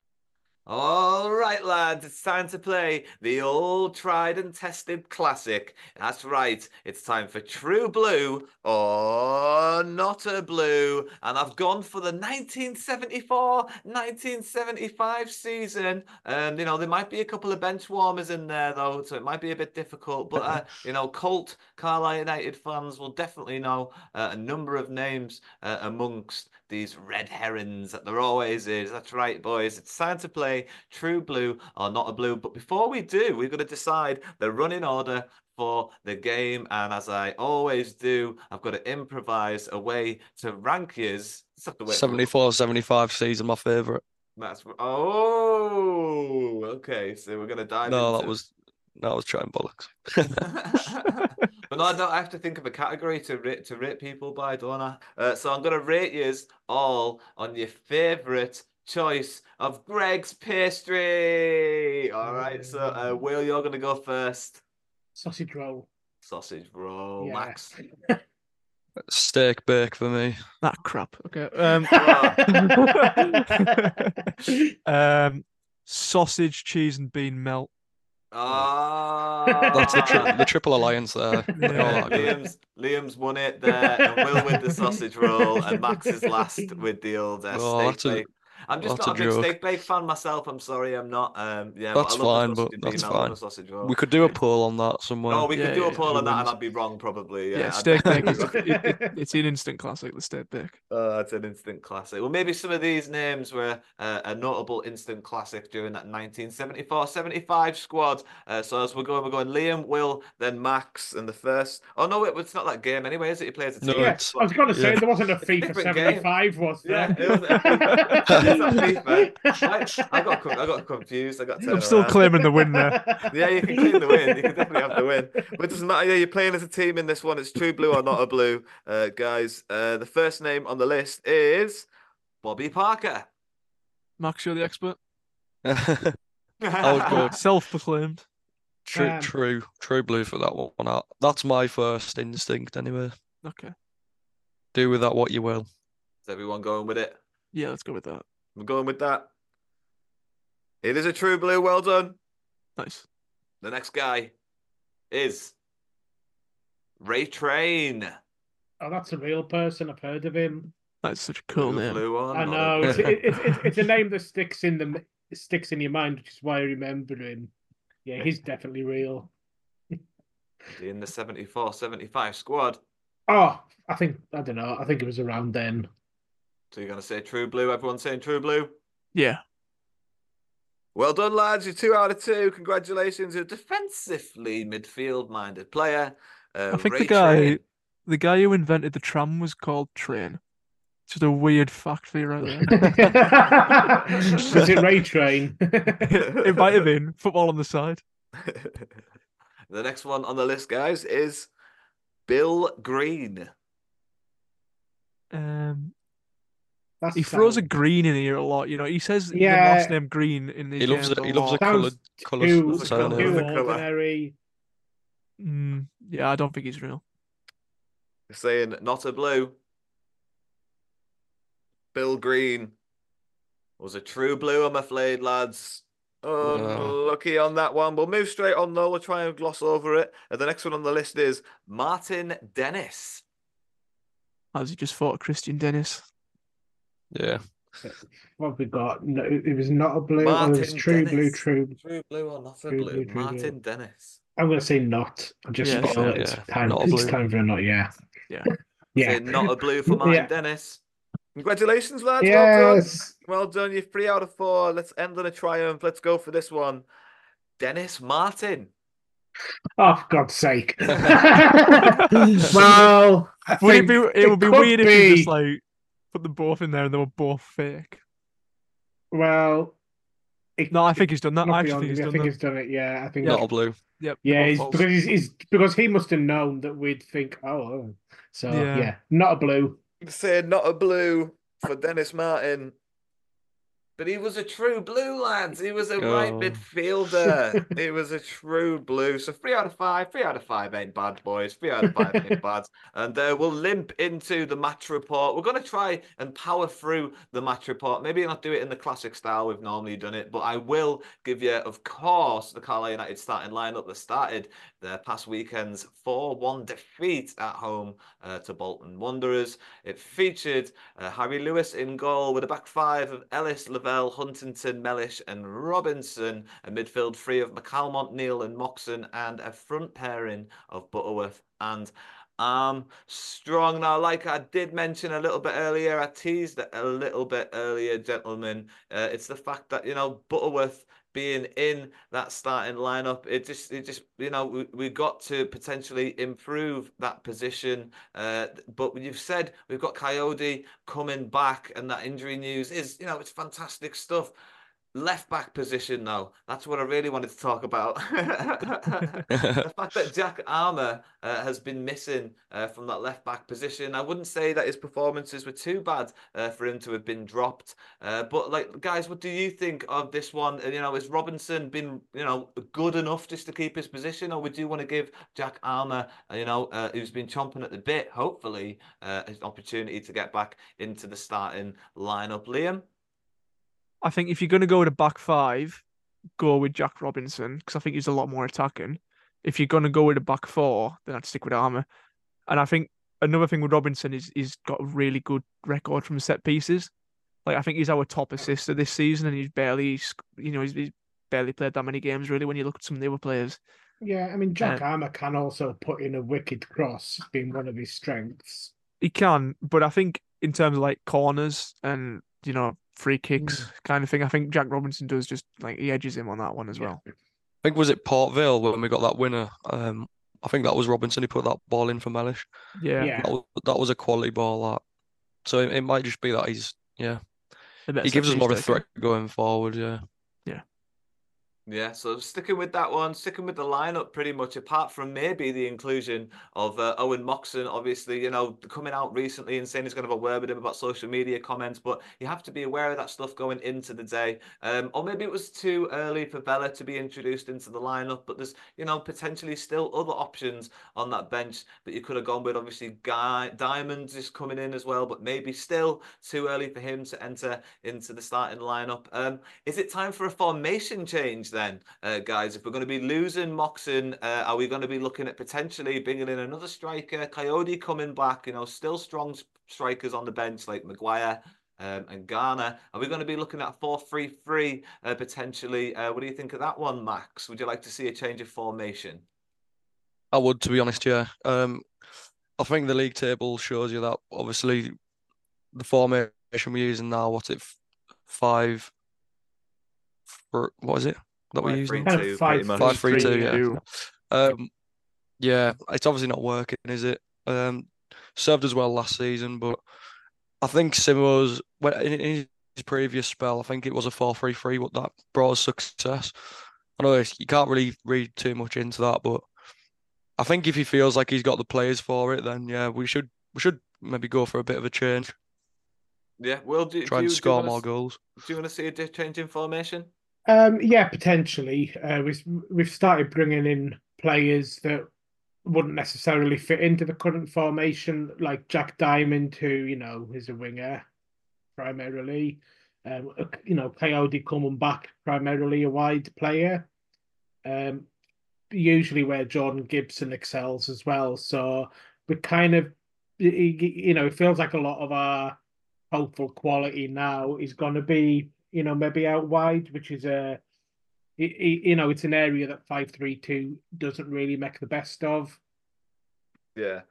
All right, lads, it's time to play the old tried and tested classic. That's right, it's time for True Blue or Not a Blue. And I've gone for the 1974 1975 season. And, you know, there might be a couple of bench warmers in there, though, so it might be a bit difficult. But, uh, you know, Colt Carlisle United fans will definitely know uh, a number of names uh, amongst these red herons that there always is. That's right, boys. It's time to play True Blue or Not a Blue. But before we do, we've got to decide the running order for the game. And as I always do, I've got to improvise a way to rank yous. Just have to wait for the 74, 75 season, my favourite. that's oh okay. So we're gonna dive No, that into was that was trying bollocks. but no, I don't I have to think of a category to rate to rate people by, don't I? Uh, so I'm gonna rate yous all on your favourite choice of Greggs pastry. All right, so uh, Will, you're gonna go first. Sausage roll. Sausage roll, Yeah. Max. Steak bake for me. That crap. Okay. Um, um, sausage, cheese, and bean melt. Ah, That's the, tri- the triple alliance there. Yeah. Liam's Liam's won it there, and Will with the sausage roll, and Max is last with the old uh, Oh, steak that's a- bake. I'm just that's not a a big steak bake fan myself. I'm sorry, I'm not. Um, yeah, That's but fine, but sausage and bean that's fine. the sausage roll. We could do a poll on that somewhere. Oh, we Yeah, could do a poll on that, and? I'd be wrong probably. Yeah, Yeah, steak bake is it, it- it's an instant classic. The steak bake. Oh, that's an instant classic. Well, maybe some of these names were uh, a notable instant classic during that 1974-75 squad. Uh, so as we're going, we're going Liam, Will, then Max, and the first. Oh no, it, it's not that game anyway, is it? You play as a No, team. Yeah, I was going to say yeah. there wasn't a It's a FIFA different game. 75, was Yeah, there? it was it's not FIFA. I, I got con- I got confused. I got. I'm still around. claiming the win there. Yeah, you can claim the win. You can definitely have the win. But it doesn't matter. Yeah, you're playing as a team in this one. It's true blue or not a blue, uh, guys. Uh, the first name on the list is Bobby Parker. Max, you're the expert. I would go Self-proclaimed. true, Um, true, true blue for that one. That's my first instinct anyway. Okay. Do with that what you will. Is everyone going with it? Yeah, let's go with that. I'm going with that. It is a true blue. Well done. Nice. The next guy is Ray Train. Oh, that's a real person. I've heard of him. That's such a cool Blue, name. blue or I not a know. Oh. It's, it, it's, it's, it's a name that sticks in the sticks in your mind, which is why I remember him. Yeah, he's definitely real. in the 74 75 squad. Oh, I think I don't know. I think it was around then. So you're going to say true blue? Everyone saying true blue? Yeah. Well done, lads. You're two out of two. Congratulations. You're a defensively midfield minded player. Uh, I think Ray the guy, Train. the guy who invented the tram was called Train. Just a weird fact for you right there. was it Ray Train? it might have been football on the side. the next one on the list, guys, is Bill Green. Um, That's he throws a green in here a lot. You know, he says the Yeah. last name Green in his He loves games it. He loves a coloured, Sounds coloured too, That's a surname. colour. too That's a colour. ordinary. Mm, yeah, I don't think he's real. saying not a blue. Bill Green was a true blue, I'm afraid, lads. Unlucky on that one. We'll move straight on though. We'll try and gloss over it. And the next one on the list is Martin Dennis. As he just fought Kristian Dennis. Yeah. What have we got? No, it was not a blue. Martin it was true blue, true. True blue or not a True blue? blue, true blue. Martin Dennis. I'm going to say not. I just Yeah, feel sure, it's time. Not It's blue. time for a not. Yeah, Yeah. yeah. Saying not a blue for Martin Yeah. Dennis. Congratulations, lads. Well done. Yes. Well done. You're three out of four. Let's end on a triumph. Let's go for this one. Dennis Martin. Oh, for God's sake. well, I would it be? It would be could weird if you be- just like put them both in there and they were both fake. Well, it, No, I think he's done that. I actually think he's me. I done think that. he's done it. Yeah, I think. Not a blue. Yep. Yeah, he's, because he's, he's because he must have known that we'd think, oh, oh. so Yeah. yeah. not a blue. Say not a blue for Dennis Martin. But he was a true blue, lads. He was a right Oh. midfielder. he was a true blue. So three out of five. Three out of five ain't bad, boys. Three out of five ain't bad. And uh, we'll limp into the match report. We're going to try and power through the match report. Maybe not do it in the classic style we've normally done it, but I will give you, of course, the Carlisle United starting lineup that started their past weekend's 4 1 defeat at home uh, to Bolton Wanderers. It featured uh, Harry Lewis in goal with a back five of Ellis, Lavelle, Huntington, Mellish, and Robinson, a midfield three of McCalmont, Neal, and Moxon, and a front pairing of Butterworth and Strong. Now, like I did mention a little bit earlier, I teased it a little bit earlier, gentlemen. Uh, it's the fact that, you know, Butterworth being in that starting lineup, it just, it just, you know, we, we got to potentially improve that position. Uh, but you've said we've got Coyote coming back, and that injury news is, you know, it's fantastic stuff. Left back position, though, that's what I really wanted to talk about. the fact that Jack Armer uh, has been missing uh, from that left back position, I wouldn't say that his performances were too bad uh, for him to have been dropped. Uh, but like, guys, what do you think of this one? You know, has Robinson been you know good enough just to keep his position, or would you want to give Jack Armer, uh, you know, uh, who's been chomping at the bit, hopefully, uh, an opportunity to get back into the starting lineup? Liam. I think if you're going to go with a back five, go with Jack Robinson because I think he's a lot more attacking. If you're going to go with a back four, then I'd stick with Armer. And I think another thing with Robinson is he's got a really good record from set pieces. Like I think he's our top assister this season, and he's barely, you know, he's, he's barely played that many games really. When you look at some of the other players, Yeah, I mean Jack Uh, Armer can also put in a wicked cross, being one of his strengths. he can. But I think in terms of like corners and you know free kicks kind of thing, I think Jack Robinson does just like he edges him on that one as well. I think was it Port Vale when we got that winner. Um, I think that was Robinson who put that ball in for Mellish. Yeah. Yeah. That was, that was a quality ball. That so it, it might just be that he's yeah he gives us more of a threat going forward. Yeah. Yeah, so sticking with that one, sticking with the lineup pretty much, apart from maybe the inclusion of uh, Owen Moxon, obviously, you know, coming out recently and saying he's going to have a word with him about social media comments, but you have to be aware of that stuff going into the day. Um, or maybe it was too early for Bella to be introduced into the lineup, but there's, you know, potentially still other options on that bench that you could have gone with. Obviously, Guy Diamonds is coming in as well, but maybe still too early for him to enter into the starting lineup. Um, is it time for a formation change then, uh, guys? If we're going to be losing Moxon, uh, are we going to be looking at potentially bringing in another striker? Coyote coming back, you know, still strong strikers on the bench like Maguire. Um, and Garner. Are we going to be looking at a 4 3 3 uh, potentially? Uh, what do you think of that one, Max? Would you like to see a change of formation? I would, to be honest, yeah. Um, I think the league table shows you that obviously the formation we're using now, what's it, five, what is it that we're Five, using? three, Kind of two, much. Five, three, two, yeah. two. Um, yeah, it's obviously not working, is it? Um, served as well last season, but I think Simo's when in, in his previous spell, I think it was a four-three-three. What that brought us success. I know it's- you can't really read too much into that, but I think if he feels like he's got the players for it, then yeah, we should we should maybe go for a bit of a change, Yeah, well, do, try do, and you- do you score more s- goals. Do you want to see a change in formation? Um, yeah, potentially. Uh, we've we've started bringing in players that wouldn't necessarily fit into the current formation, like Jack Diamond, who you know is a winger primarily. Um, you know, Coyote coming back primarily a wide player. Um, usually where Jordan Gibson excels as well. So we kind of, you know, it feels like a lot of our hopeful quality now is going to be, you know, maybe out wide, which is a, you know, it's an area that five three two doesn't really make the best of. Yeah.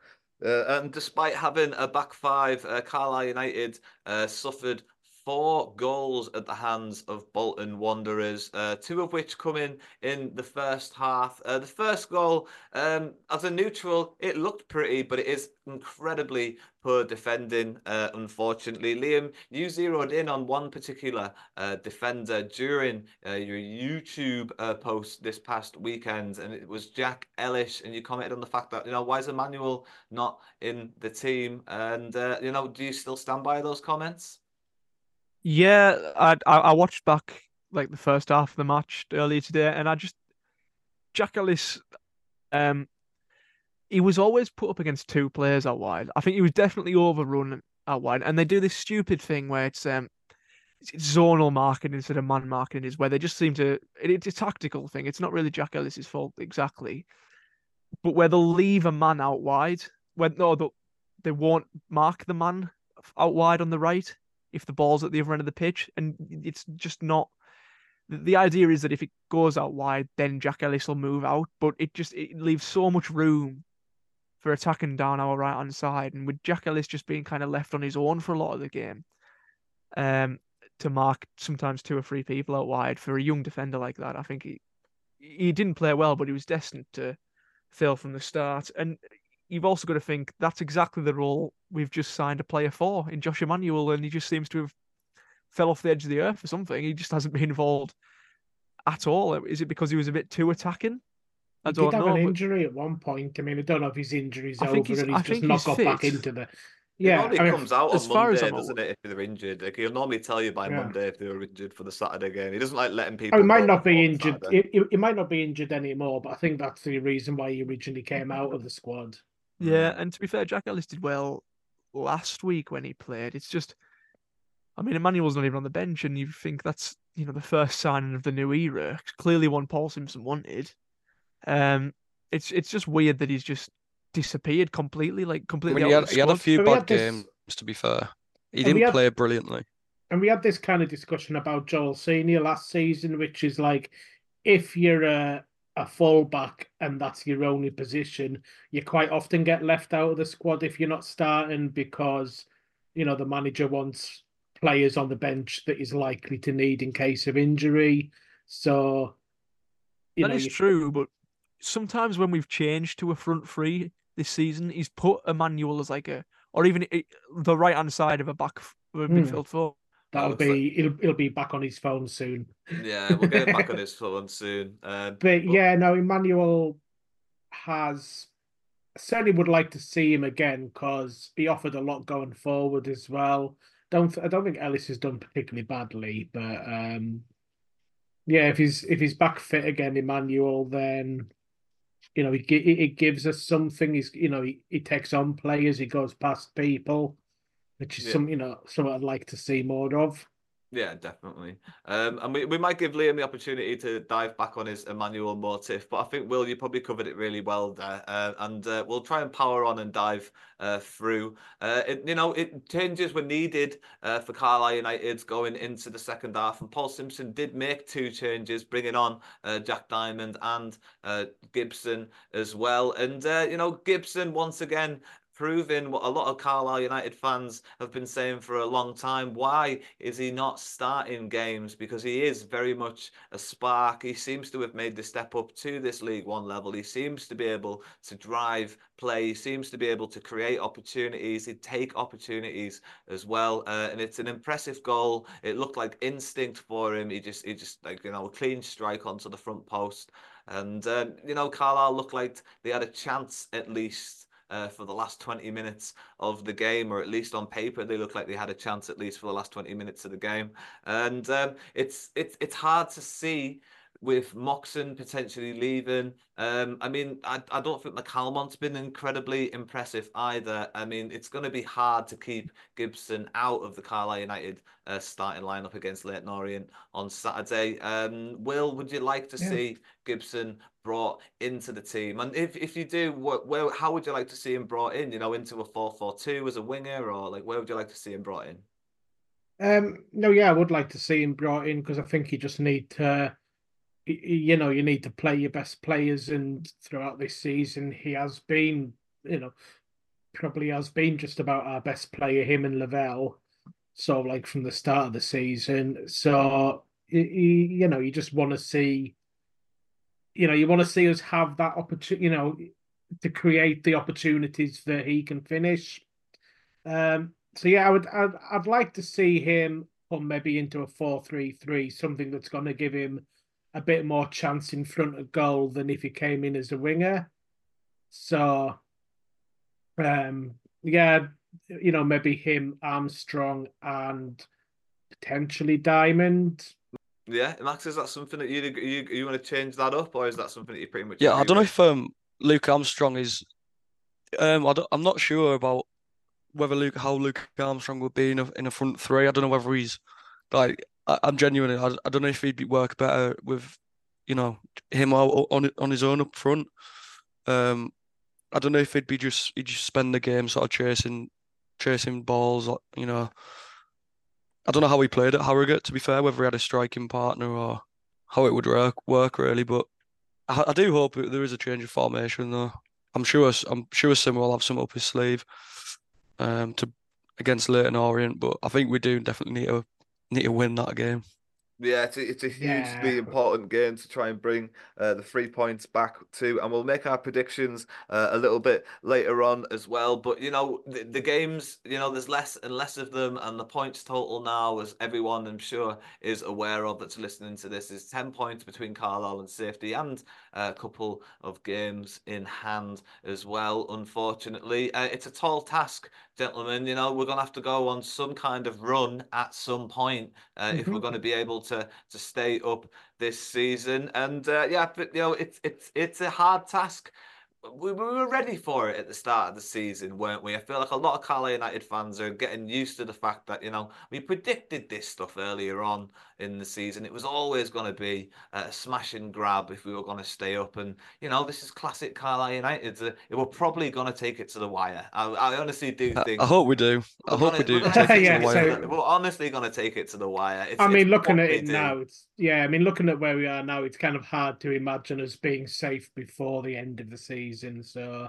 Uh, and despite having a back five, uh, Carlisle United uh, suffered four goals at the hands of Bolton Wanderers, uh, two of which come in in the first half. Uh, the first goal, um, as a neutral, it looked pretty, but it is incredibly poor defending, uh, unfortunately. Liam, you zeroed in on one particular uh, defender during uh, your YouTube uh, post this past weekend, and it was Jack Ellis. And you commented on the fact that, you know, why is Emmanuel not in the team? And, you know, do you still stand by those comments? Yeah, I I watched back like the first half of the match earlier today, and I just Jack Ellis, um, he was always put up against two players out wide. I think he was definitely overrun out wide, and they do this stupid thing where it's um, it's zonal marking instead of man marking is where they just seem to. It's a tactical thing. It's not really Jack Ellis's fault exactly, but where they'll leave a man out wide when no, they won't mark the man out wide on the right if the ball's at the other end of the pitch, and it's just not. The idea is that if it goes out wide, then Jack Ellis will move out, but it just it leaves so much room for attacking down our right hand side, and with Jack Ellis just being kind of left on his own for a lot of the game, um, to mark sometimes two or three people out wide for a young defender like that, I think he he didn't play well, but he was destined to fail from the start. And you've also got to think that's exactly the role we've just signed a player for in Josh Emmanuel, and he just seems to have fell off the edge of the earth or something. He just hasn't been involved at all. Is it because he was a bit too attacking? I he did have know, an injury at one point. I mean, I don't know if his injury's I over and he's I just not got fit. back into the. Yeah, it normally I mean, comes out on Monday, doesn't it? If they're injured, like he'll normally tell you by yeah. Monday if they're injured for the Saturday game. He doesn't like letting people. Oh, he might not be injured. He, he, might not be injured anymore, but I think that's the reason why he originally came out of the squad. Yeah, and to be fair, Jack Ellis did well last week when he played. It's just, I mean, Emmanuel's not even on the bench, and you think that's you know the first signing of the new era. Clearly, one Paul Simpson wanted. Um, it's it's just weird that he's just disappeared completely, like completely. I mean, he, had, he, had, a few bad games. This... To be fair, he didn't had... play brilliantly. And we had this kind of discussion about Joel Senior last season, which is like, if you're a a fullback and that's your only position, you quite often get left out of the squad if you're not starting because you know the manager wants players on the bench that is likely to need in case of injury. So that know, is you... true, but sometimes when we've changed to a front three this season, he's put Emmanuel as like a or even the right hand side of a back of a mm. midfield four That'll be like... it'll it'll be back on his phone soon. Yeah, we'll get it back on his phone soon. Um, but, but yeah, no, Emmanuel has certainly would like to see him again because he offered a lot going forward as well. Don't I don't think Ellis has done particularly badly, but um, yeah, if he's if he's back fit again, Emmanuel, then you know he it gives us something. He's you know he, he takes on players, he goes past people which is yeah. some you know something I'd like to see more of. Yeah, definitely. Um, and we, we might give Liam the opportunity to dive back on his Emmanuel motif, but I think Will, you probably covered it really well there, uh, and uh, we'll try and power on and dive uh, through. Uh, it, you know, it changes were needed uh, for Carlisle United going into the second half, and Paul Simpson did make two changes, bringing on uh, Jack Diamond and Gibson as well. And you know, Gibson once again proving what a lot of Carlisle United fans have been saying for a long time. Why is he not starting games? Because he is very much a spark. He seems to have made the step up to this League One level. He seems to be able to drive play. He seems to be able to create opportunities. He'd take opportunities as well. Uh, and it's an impressive goal. It looked like instinct for him. He just, he just like, you know, a clean strike onto the front post. And, um, you know, Carlisle looked like they had a chance at least uh, for the last 20 minutes of the game, or at least on paper, they look like they had a chance at least for the last 20 minutes of the game. And um, it's it's it's hard to see with Moxon potentially leaving. Um, I mean, I, I don't think McCalmont's been incredibly impressive either. I mean, it's going to be hard to keep Gibson out of the Carlisle United uh, starting lineup against Leyton Orient on Saturday. Um, Will, would you like to yeah. see Gibson brought into the team? And if, if you do, what, where, how would you like to see him brought in? You know, into a 4 4 2 as a winger, or like where would you like to see him brought in? Um, no, yeah, I would like to see him brought in because I think you just need to you know you need to play your best players and throughout this season he has been you know probably has been just about our best player him and Lavelle of like from the start of the season. So you, know, you just want to see, you know, you want to see us have that opportunity, you know, to create the opportunities that he can finish. Um, so yeah, I would, I'd, I'd like to see him come maybe into a four-three-three, something that's going to give him a bit more chance in front of goal than if he came in as a winger. So, um, yeah, you know, maybe him, Armstrong, and potentially Diamond. Yeah, Max, is that something that you you you want to change that up, or is that something that you pretty much? Yeah, I don't know if um Luke Armstrong is. Um, I am not sure about whether Luke how Luke Armstrong would be in a in a front three. I don't know whether he's like I, am genuinely. I, I don't know if he'd work better with, you know, him on on his own up front. Um, I don't know if he'd be just he'd just spend the game sort of chasing chasing balls. You know, I don't know how he played at Harrogate. To be fair, whether he had a striking partner or how it would work work really, but I, I do hope there is a change of formation though. I'm sure I'm sure Sim will have some up his sleeve um, to against Leyton Orient, but I think we do definitely need to need to win that game. Yeah, it's a, it's a hugely Yeah. important game to try and bring uh, the three points back to, and we'll make our predictions uh, a little bit later on as well. But you know, the, the games, you know, there's less and less of them, and the points total now, as everyone I'm sure is aware of that's listening to this, is ten points between Carlisle and Safety, and a couple of games in hand as well. Unfortunately, uh, it's a tall task gentlemen, you know, we're going to have to go on some kind of run at some point uh, if we're Mhm. going to be able to to stay up this season. And uh, yeah, but you know, it's it's it's a hard task. We, we were ready for it at the start of the season, weren't we? I feel like a lot of Carlisle United fans are getting used to the fact that you know we predicted this stuff earlier on in the season. It was always going to be a smash and grab if we were going to stay up. And you know, this is classic Carlisle United. Uh, We're probably going to take it to the wire. I, I honestly do think. I hope we do. I hope gonna- we do we're take it to Yeah, the so- we're honestly going to take it to the wire. It's, I it's mean, looking at it do. now, it's yeah. I mean, looking at where we are now, it's kind of hard to imagine us being safe before the end of the season. So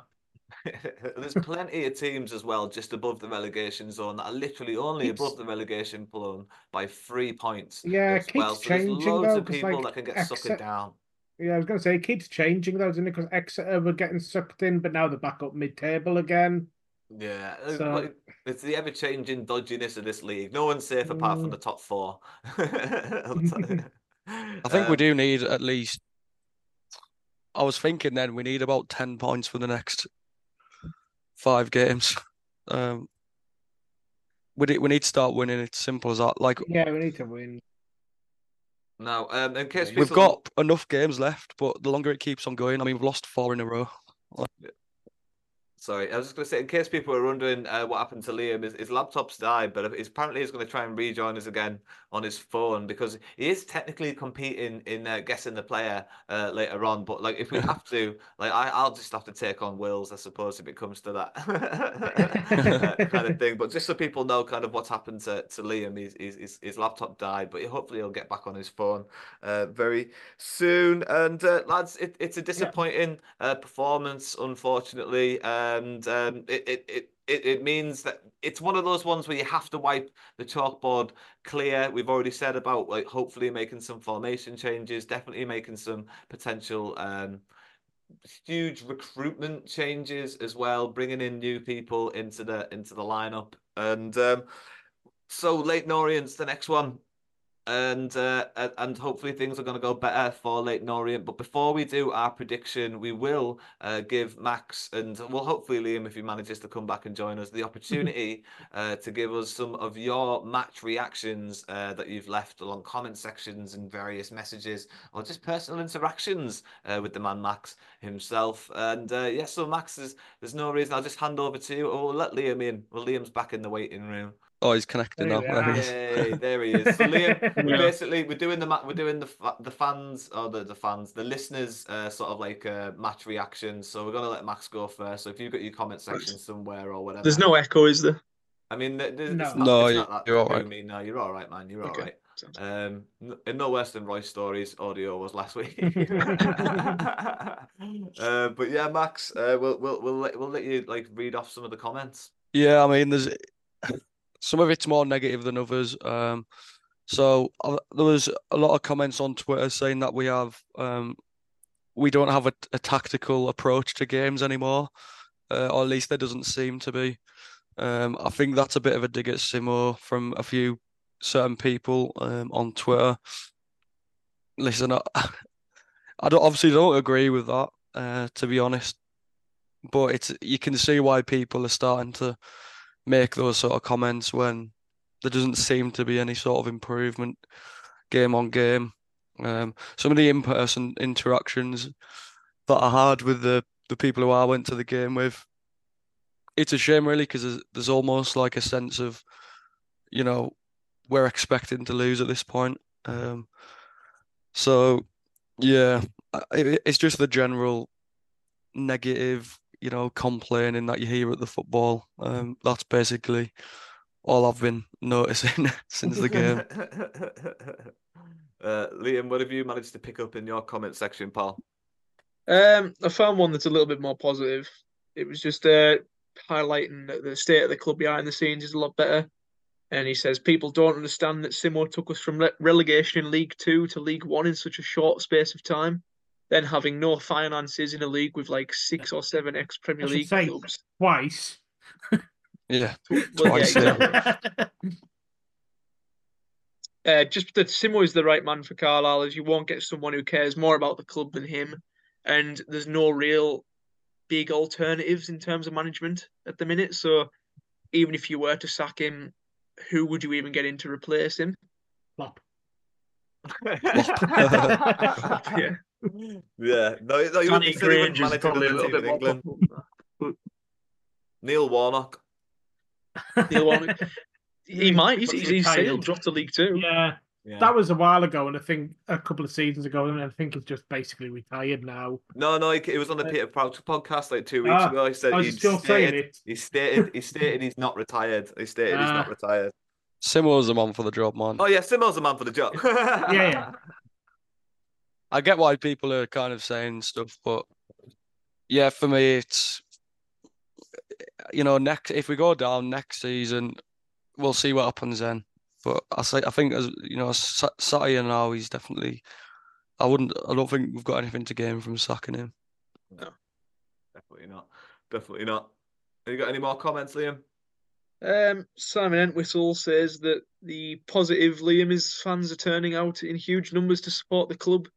There's plenty of teams as well just above the relegation zone that are literally only Keeps- above the relegation zone by three points. Yeah, as it well. keeps So there's changing, loads though, of 'cause, people like, that can get Exeter- suckered down. yeah, I was going to say it keeps changing though, doesn't it? Because Exeter were getting sucked in, but now they're back up mid-table again. Yeah, uh, So- it's the ever-changing dodginess of this league. No one's safe apart from Mm. the top four. I'll tell you. I think we Um, do need at least. I was thinking then we need about ten points for the next five games. Um, we need, we need to start winning. It's simple as that. Like Yeah, we need to win. Now, um, in case we've people- got enough games left, but the longer it keeps on going, I mean, we've lost four in a row. Sorry, I was just going to say, in case people are wondering uh, what happened to Liam, his, his laptop's died, but he's, apparently he's going to try and rejoin us again on his phone because he is technically competing in uh, guessing the player uh, later on. But like, if we have to, like, I, I'll just have to take on Wills, I suppose, if it comes to that uh, kind of thing. But just so people know, kind of what's happened to, to Liam, his, his his his laptop died, but hopefully he'll get back on his phone uh, very soon. And uh, lads, it, it's a disappointing uh, performance, unfortunately, and um, it, it it it it means that it's one of those ones where you have to wipe the chalkboard clear. We've already said about like hopefully making some formation changes, definitely making some potential. Um, huge recruitment changes as well, bringing in new people into the into the lineup, and um, so Leyton Orient's the next one, and uh, and hopefully things are going to go better for Leyton Orient. But before we do our prediction, we will uh, give Max and well, hopefully Liam, if he manages to come back and join us, the opportunity uh, to give us some of your match reactions uh, that you've left along comment sections and various messages or just personal interactions uh, with the man Max himself. And uh, yeah, so Max, there's, there's no reason. I'll just hand over to you, or we'll let Liam in. Well, Liam's back in the waiting room. Oh, he's connected There now. There he is. There he is. So Liam, we Yeah. basically we're doing the ma- we're doing the the fans or the, the fans the listeners uh, sort of like uh, match reactions. So we're gonna let Max go first. So if you've got your comment section somewhere or whatever, There's no echo, is there? I mean, th- th- No. it's not, No, it's you- not that you're all right. gloomy. No, you're all right, man. You're all Okay. right. Um, n- and no worse than Roy's stories audio was last week. uh, but yeah, Max, uh, we'll we'll we'll let, we'll let you like read off some of the comments. Yeah, I mean, there's some of it's more negative than others. Um, so uh, there was a lot of comments on Twitter saying that we have um, we don't have a, a tactical approach to games anymore, uh, or at least there doesn't seem to be. Um, I think that's a bit of a dig at Simo from a few certain people um, on Twitter. Listen, I, I don't obviously don't agree with that, uh, to be honest. But it's you can see why people are starting to make those sort of comments when there doesn't seem to be any sort of improvement game on game. Um, some of the in-person interactions that I had with the the people who I went to the game with, it's a shame really because there's, there's almost like a sense of, you know, we're expecting to lose at this point. Um, so yeah, it, it's just the general negative, you know, complaining that you hear at the football. Um, that's basically all I've been noticing since the game. uh, Liam, what have you managed to pick up in your comment section, pal? Um, I found one that's a little bit more positive. It was just uh, highlighting that the state of the club behind the scenes is a lot better. And he says people don't understand that Simo took us from relegation in League Two to League One in such a short space of time. Then having no finances in a league with like six or seven ex Premier League clubs twice. Yeah, Well, twice. yeah, yeah. uh, just that Simo is the right man for Carlisle, as you won't get someone who cares more about the club than him, and there's no real big alternatives in terms of management at the minute. So even if you were to sack him, who would you even get in to replace him? Flop. yeah. Yeah, no, no you Danny wouldn't Grange is probably a little bit more England. Neil Warnock. Neil Warnock. He might. He's, he's, he's Retired. still dropped to League Two. Yeah. Yeah. That was a while ago, and I think a couple of seasons ago, and I think he's just basically retired now. No, no, he, he was on the Peter Crouch podcast like two weeks Ah, ago. He said I was he'd still saying stated, it. he stated he stated he's not retired. He stated he's not Ah. retired. Simo's the man for the job, man. Oh yeah, Simo's the man for the job. Yeah, yeah. I get why people are kind of saying stuff, but yeah, for me, it's you know, next if we go down next season, we'll see what happens then. But I say I think as you know, Sa- now he's definitely. I wouldn't. I don't think we've got anything to gain from sacking him. No, Definitely not. Definitely not. Have you got any more comments, Liam? Um, Simon Entwistle says that the positive Liam is fans are turning out in huge numbers to support the club.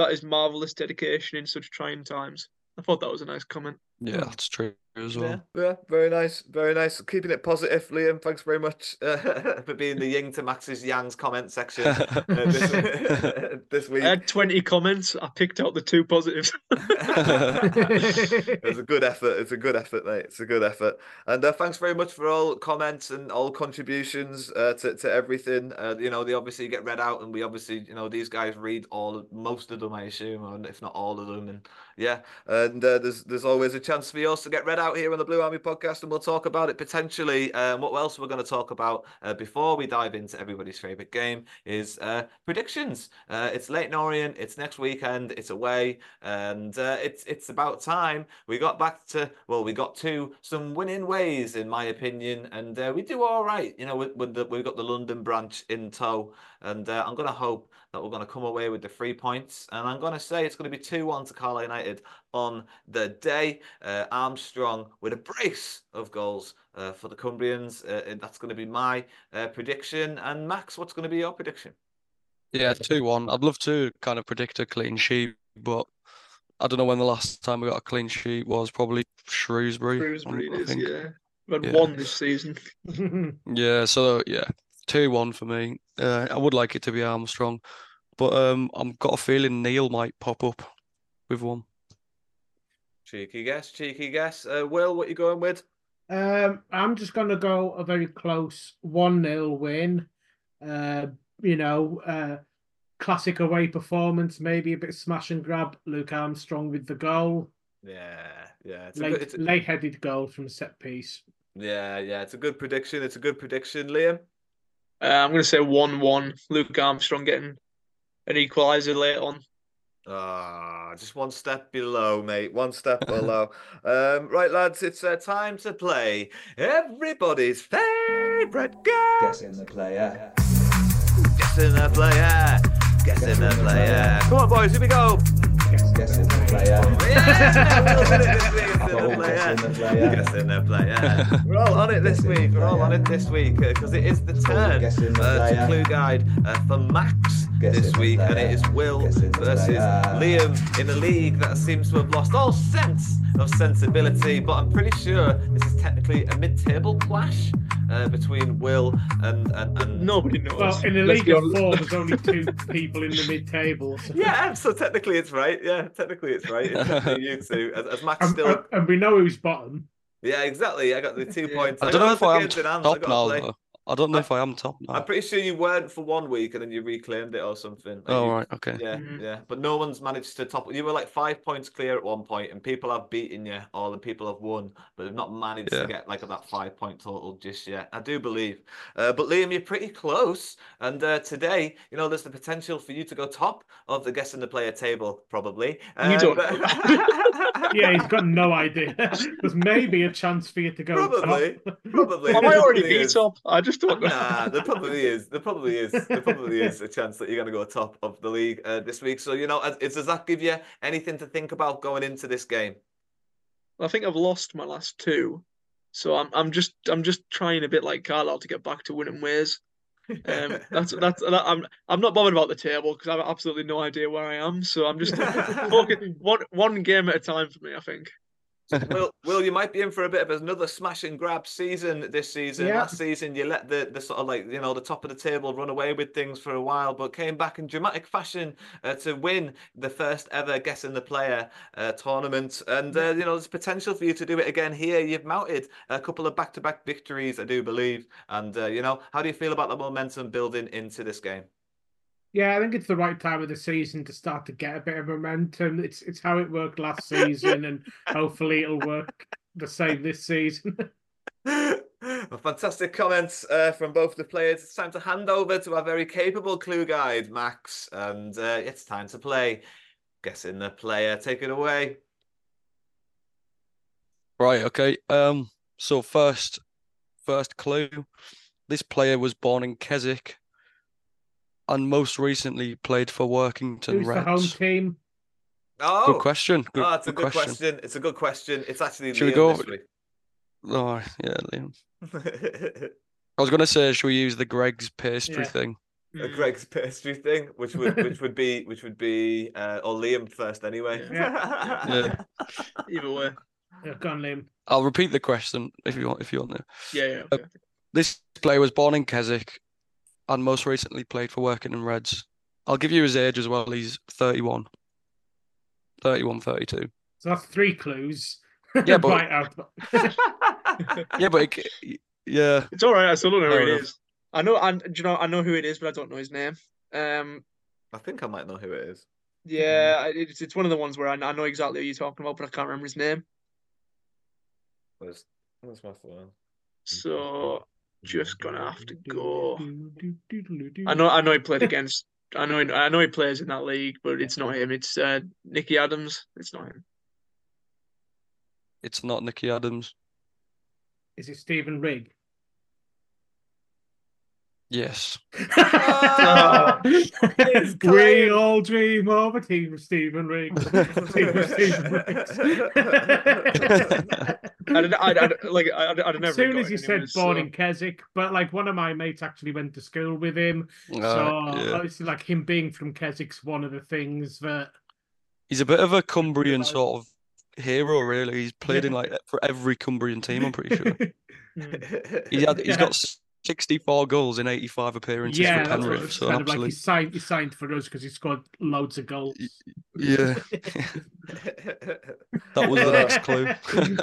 That is marvelous dedication in such trying times. I thought that was a nice comment. Yeah, that's true as well. Yeah, yeah, very nice, very nice. Keeping it positive, Liam. Thanks very much uh, for being the yin to Max's Yang's comment section uh, this, this week. I had 20 comments. I picked out the two positives. it's a good effort. It's a good effort, mate. It's a good effort. And uh, thanks very much for all comments and all contributions uh, to to everything. Uh, you know, they obviously get read out, and we obviously, you know, these guys read all most of them, I assume, or if not all of them. And yeah, and uh, there's there's always a chance for yours to get read out here on the Blue Army podcast, and we'll talk about it potentially. Um, what else we're going to talk about uh, before we dive into everybody's favorite game is uh, predictions. Uh, it's late Orient. It's next weekend. It's away, and uh, it's it's about time we got back to well, we got to some winning ways, in my opinion, and uh, we do all right. You know, with, with the, we've got the London branch in tow, and uh, I'm going to hope that we're going to come away with the three points, and I'm going to say it's going to be two one to Carlisle United on the day. Uh, Armstrong with a brace of goals uh, for the Cumbrians. Uh, and that's going to be my uh, prediction. And Max, what's going to be your prediction? Yeah, two one. I'd love to kind of predict a clean sheet, but I don't know when the last time we got a clean sheet was. Probably Shrewsbury. Shrewsbury it I is, think. yeah. We've had Yeah. one this season. Yeah, so yeah, two one for me. Uh, I would like it to be Armstrong, but um, I've got a feeling Neil might pop up with one. Cheeky guess, cheeky guess. Uh, Will, what are you going with? Um, I'm just going to go a very close 1 0 win. Uh, you know, uh, classic away performance, maybe a bit smash and grab. Luke Armstrong with the goal. Yeah, yeah, it's a Late, good, it's a- late headed goal from a set piece. yeah, yeah. It's a good prediction. It's a good prediction, Liam. Uh, I'm going to say 1 1. Luke Armstrong getting an equaliser late on. Ah, just one step below, mate. One step below. Um, right, lads, it's uh, time to play everybody's favorite favourite game. Guess in the player. Guess in the player. Guess in the player. Come on, boys, here we go. Guess in the player. Guess in the player. We're all on it this week. We're all on it this week because it is the turn uh, to. Clue Guide uh, for Max this week, and it is Will versus. Liam in a league that seems to have lost all sense of sensibility. But I'm pretty sure this is technically a mid-table clash uh, between Will and and, and Nobody knows. Well, in the Let's league of four, there's only two people in the mid-table. So. yeah. So technically, it's right. Yeah, technically, it's right. It's you two. As, as Max And, still. and- and we know who's bottom. Yeah, exactly. I got the two points. I don't know if I am loads of games in hand, top I gotta now. Play. though. I don't know if I am top now. I'm pretty sure you weren't for one week and then you reclaimed it or something. Like Oh, you- right, okay. Yeah, Mhm. yeah. But no one's managed to top. You were like five points clear at one point, and people have beaten you, or the people have won, but they've not managed Yeah. to get like that five point total just yet. I do believe. Uh, but Liam, you're pretty close, and uh, today, you know, there's the potential for you to go top of the guessing the player table, probably. You don't but- Yeah, he's got no idea. There's maybe a chance for you to go Probably, top. probably. Am I already probably beat up? I just don't know. Nah, there probably is. There probably is. There probably is a chance that you're going to go top of the league uh, this week. So you know, as- does that give you anything to think about going into this game? I think I've lost my last two, so I'm I'm just I'm just trying a bit like Carlisle to get back to winning ways. Um, that's that's that, I'm I'm not bothered about the table because I have absolutely no idea where I am. So I'm just focusing one one game at a time for me. I think. Will, Will, you might be in for a bit of another smash and grab season this season. Yeah. Last season, you let the, the sort of like, you know, the top of the table run away with things for a while, but came back in dramatic fashion uh, to win the first ever Guessing the Player uh, tournament. And, uh, you know, there's potential for you to do it again here. You've mounted a couple of back to back victories, I do believe. And, uh, you know, how do you feel about the momentum building into this game? Yeah, I think it's the right time of the season to start to get a bit of momentum. It's it's how it worked last season, and hopefully it'll work the same this season. Well, fantastic comments uh, from both the players. It's time to hand over to our very capable clue guide, Max, and uh, it's time to play. Guessing the player. Take it away. Right, okay. Um, so first, first clue. This player was born in Keswick, and most recently played for Workington Who's the home team? Oh, Good question. Good, oh, that's a good good question. It's a good question. It's actually Should we go- this. Oh, yeah, Liam. I was gonna say, should we use the Greggs pastry Yeah. thing? a Greggs pastry thing, which would which would be which would be uh, or Liam first anyway. Yeah. Either way. Yeah, go on, Liam. I'll repeat the question if you want. If you want to. Yeah, yeah. Uh, This player was born in Keswick, and most recently played for Workington Reds. I'll give you his age as well. He's 31. 31, 32. So that's three clues. Yeah, but- Yeah, but it, yeah, It's all right. I still don't know Fair who it enough. is. I know, and do you know, I know who it is, but I don't know his name. Um, I think I might know who it is. yeah, I- it's it's one of the ones where I, I know exactly who you're talking about, but I can't remember his name. Where's, where's my phone? So just gonna have to go. I know, I know he played against. I know, I know he plays in that league, but it's not him. It's uh, Nicky Adams. It's not him. it's not Nicky Adams. Is it Stephen Rigg? Yes. we all dream of a team of Stephen Rigg. team of Stephen Riggs. I don't, I, I, like, I, I don't never. As soon as you it said born so- in Keswick, but like one of my mates actually went to school with him, so Uh, yeah. obviously like him being from Keswick's one of the things that He's a bit of a Cumbrian sort of hero, really. He's played in like for every Cumbrian team, I'm pretty sure. He had, he's Yeah. got 64 goals in 85 appearances yeah, for Penrith, it's so kind an of like he signed he signed for us because he scored loads of goals. yeah. That was the next clue.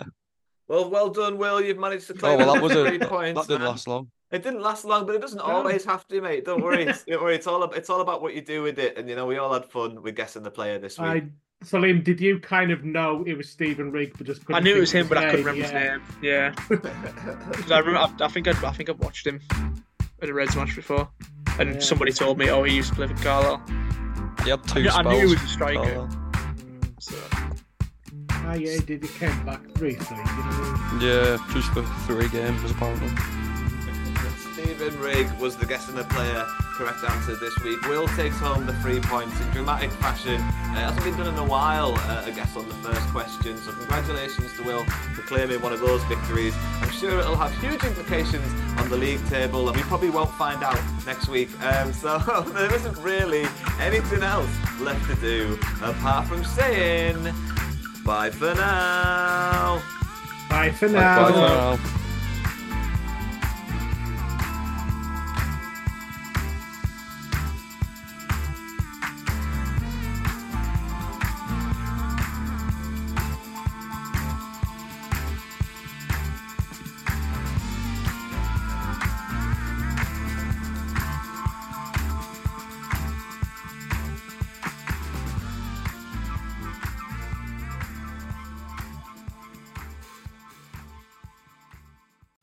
well, well done, Will. You've managed to oh claim well, that was a three points. that didn't man. last long. It didn't last long, but it doesn't always have to, mate. Don't worry. Don't worry. It's all about, it's all about what you do with it. And you know, we all had fun with guessing the player this week. I Salim, did you kind of know it was Stephen Rigg, but just I knew it was him, of but I couldn't remember Yeah. his name. Yeah, 'Cause I remember. I, I think I, I think I've watched him at a Reds match before, and Yeah. somebody told me, "Oh, he used to play for Carlisle." He had two I spells. knew he was a striker. Carlisle. So Ah, yeah, he did. He came back briefly. You know? Yeah, just for three games apparently. Stephen Rigg was the guest and the player. Correct answer this week. Will takes home the three points in dramatic fashion. Uh, hasn't been done in a while, uh, I guess, on the first question. So congratulations to Will for claiming one of those victories. I'm sure it'll have huge implications on the league table, and we probably won't find out next week. Um, so there isn't really anything else left to do apart from saying bye for now. Bye for Bye now. for now.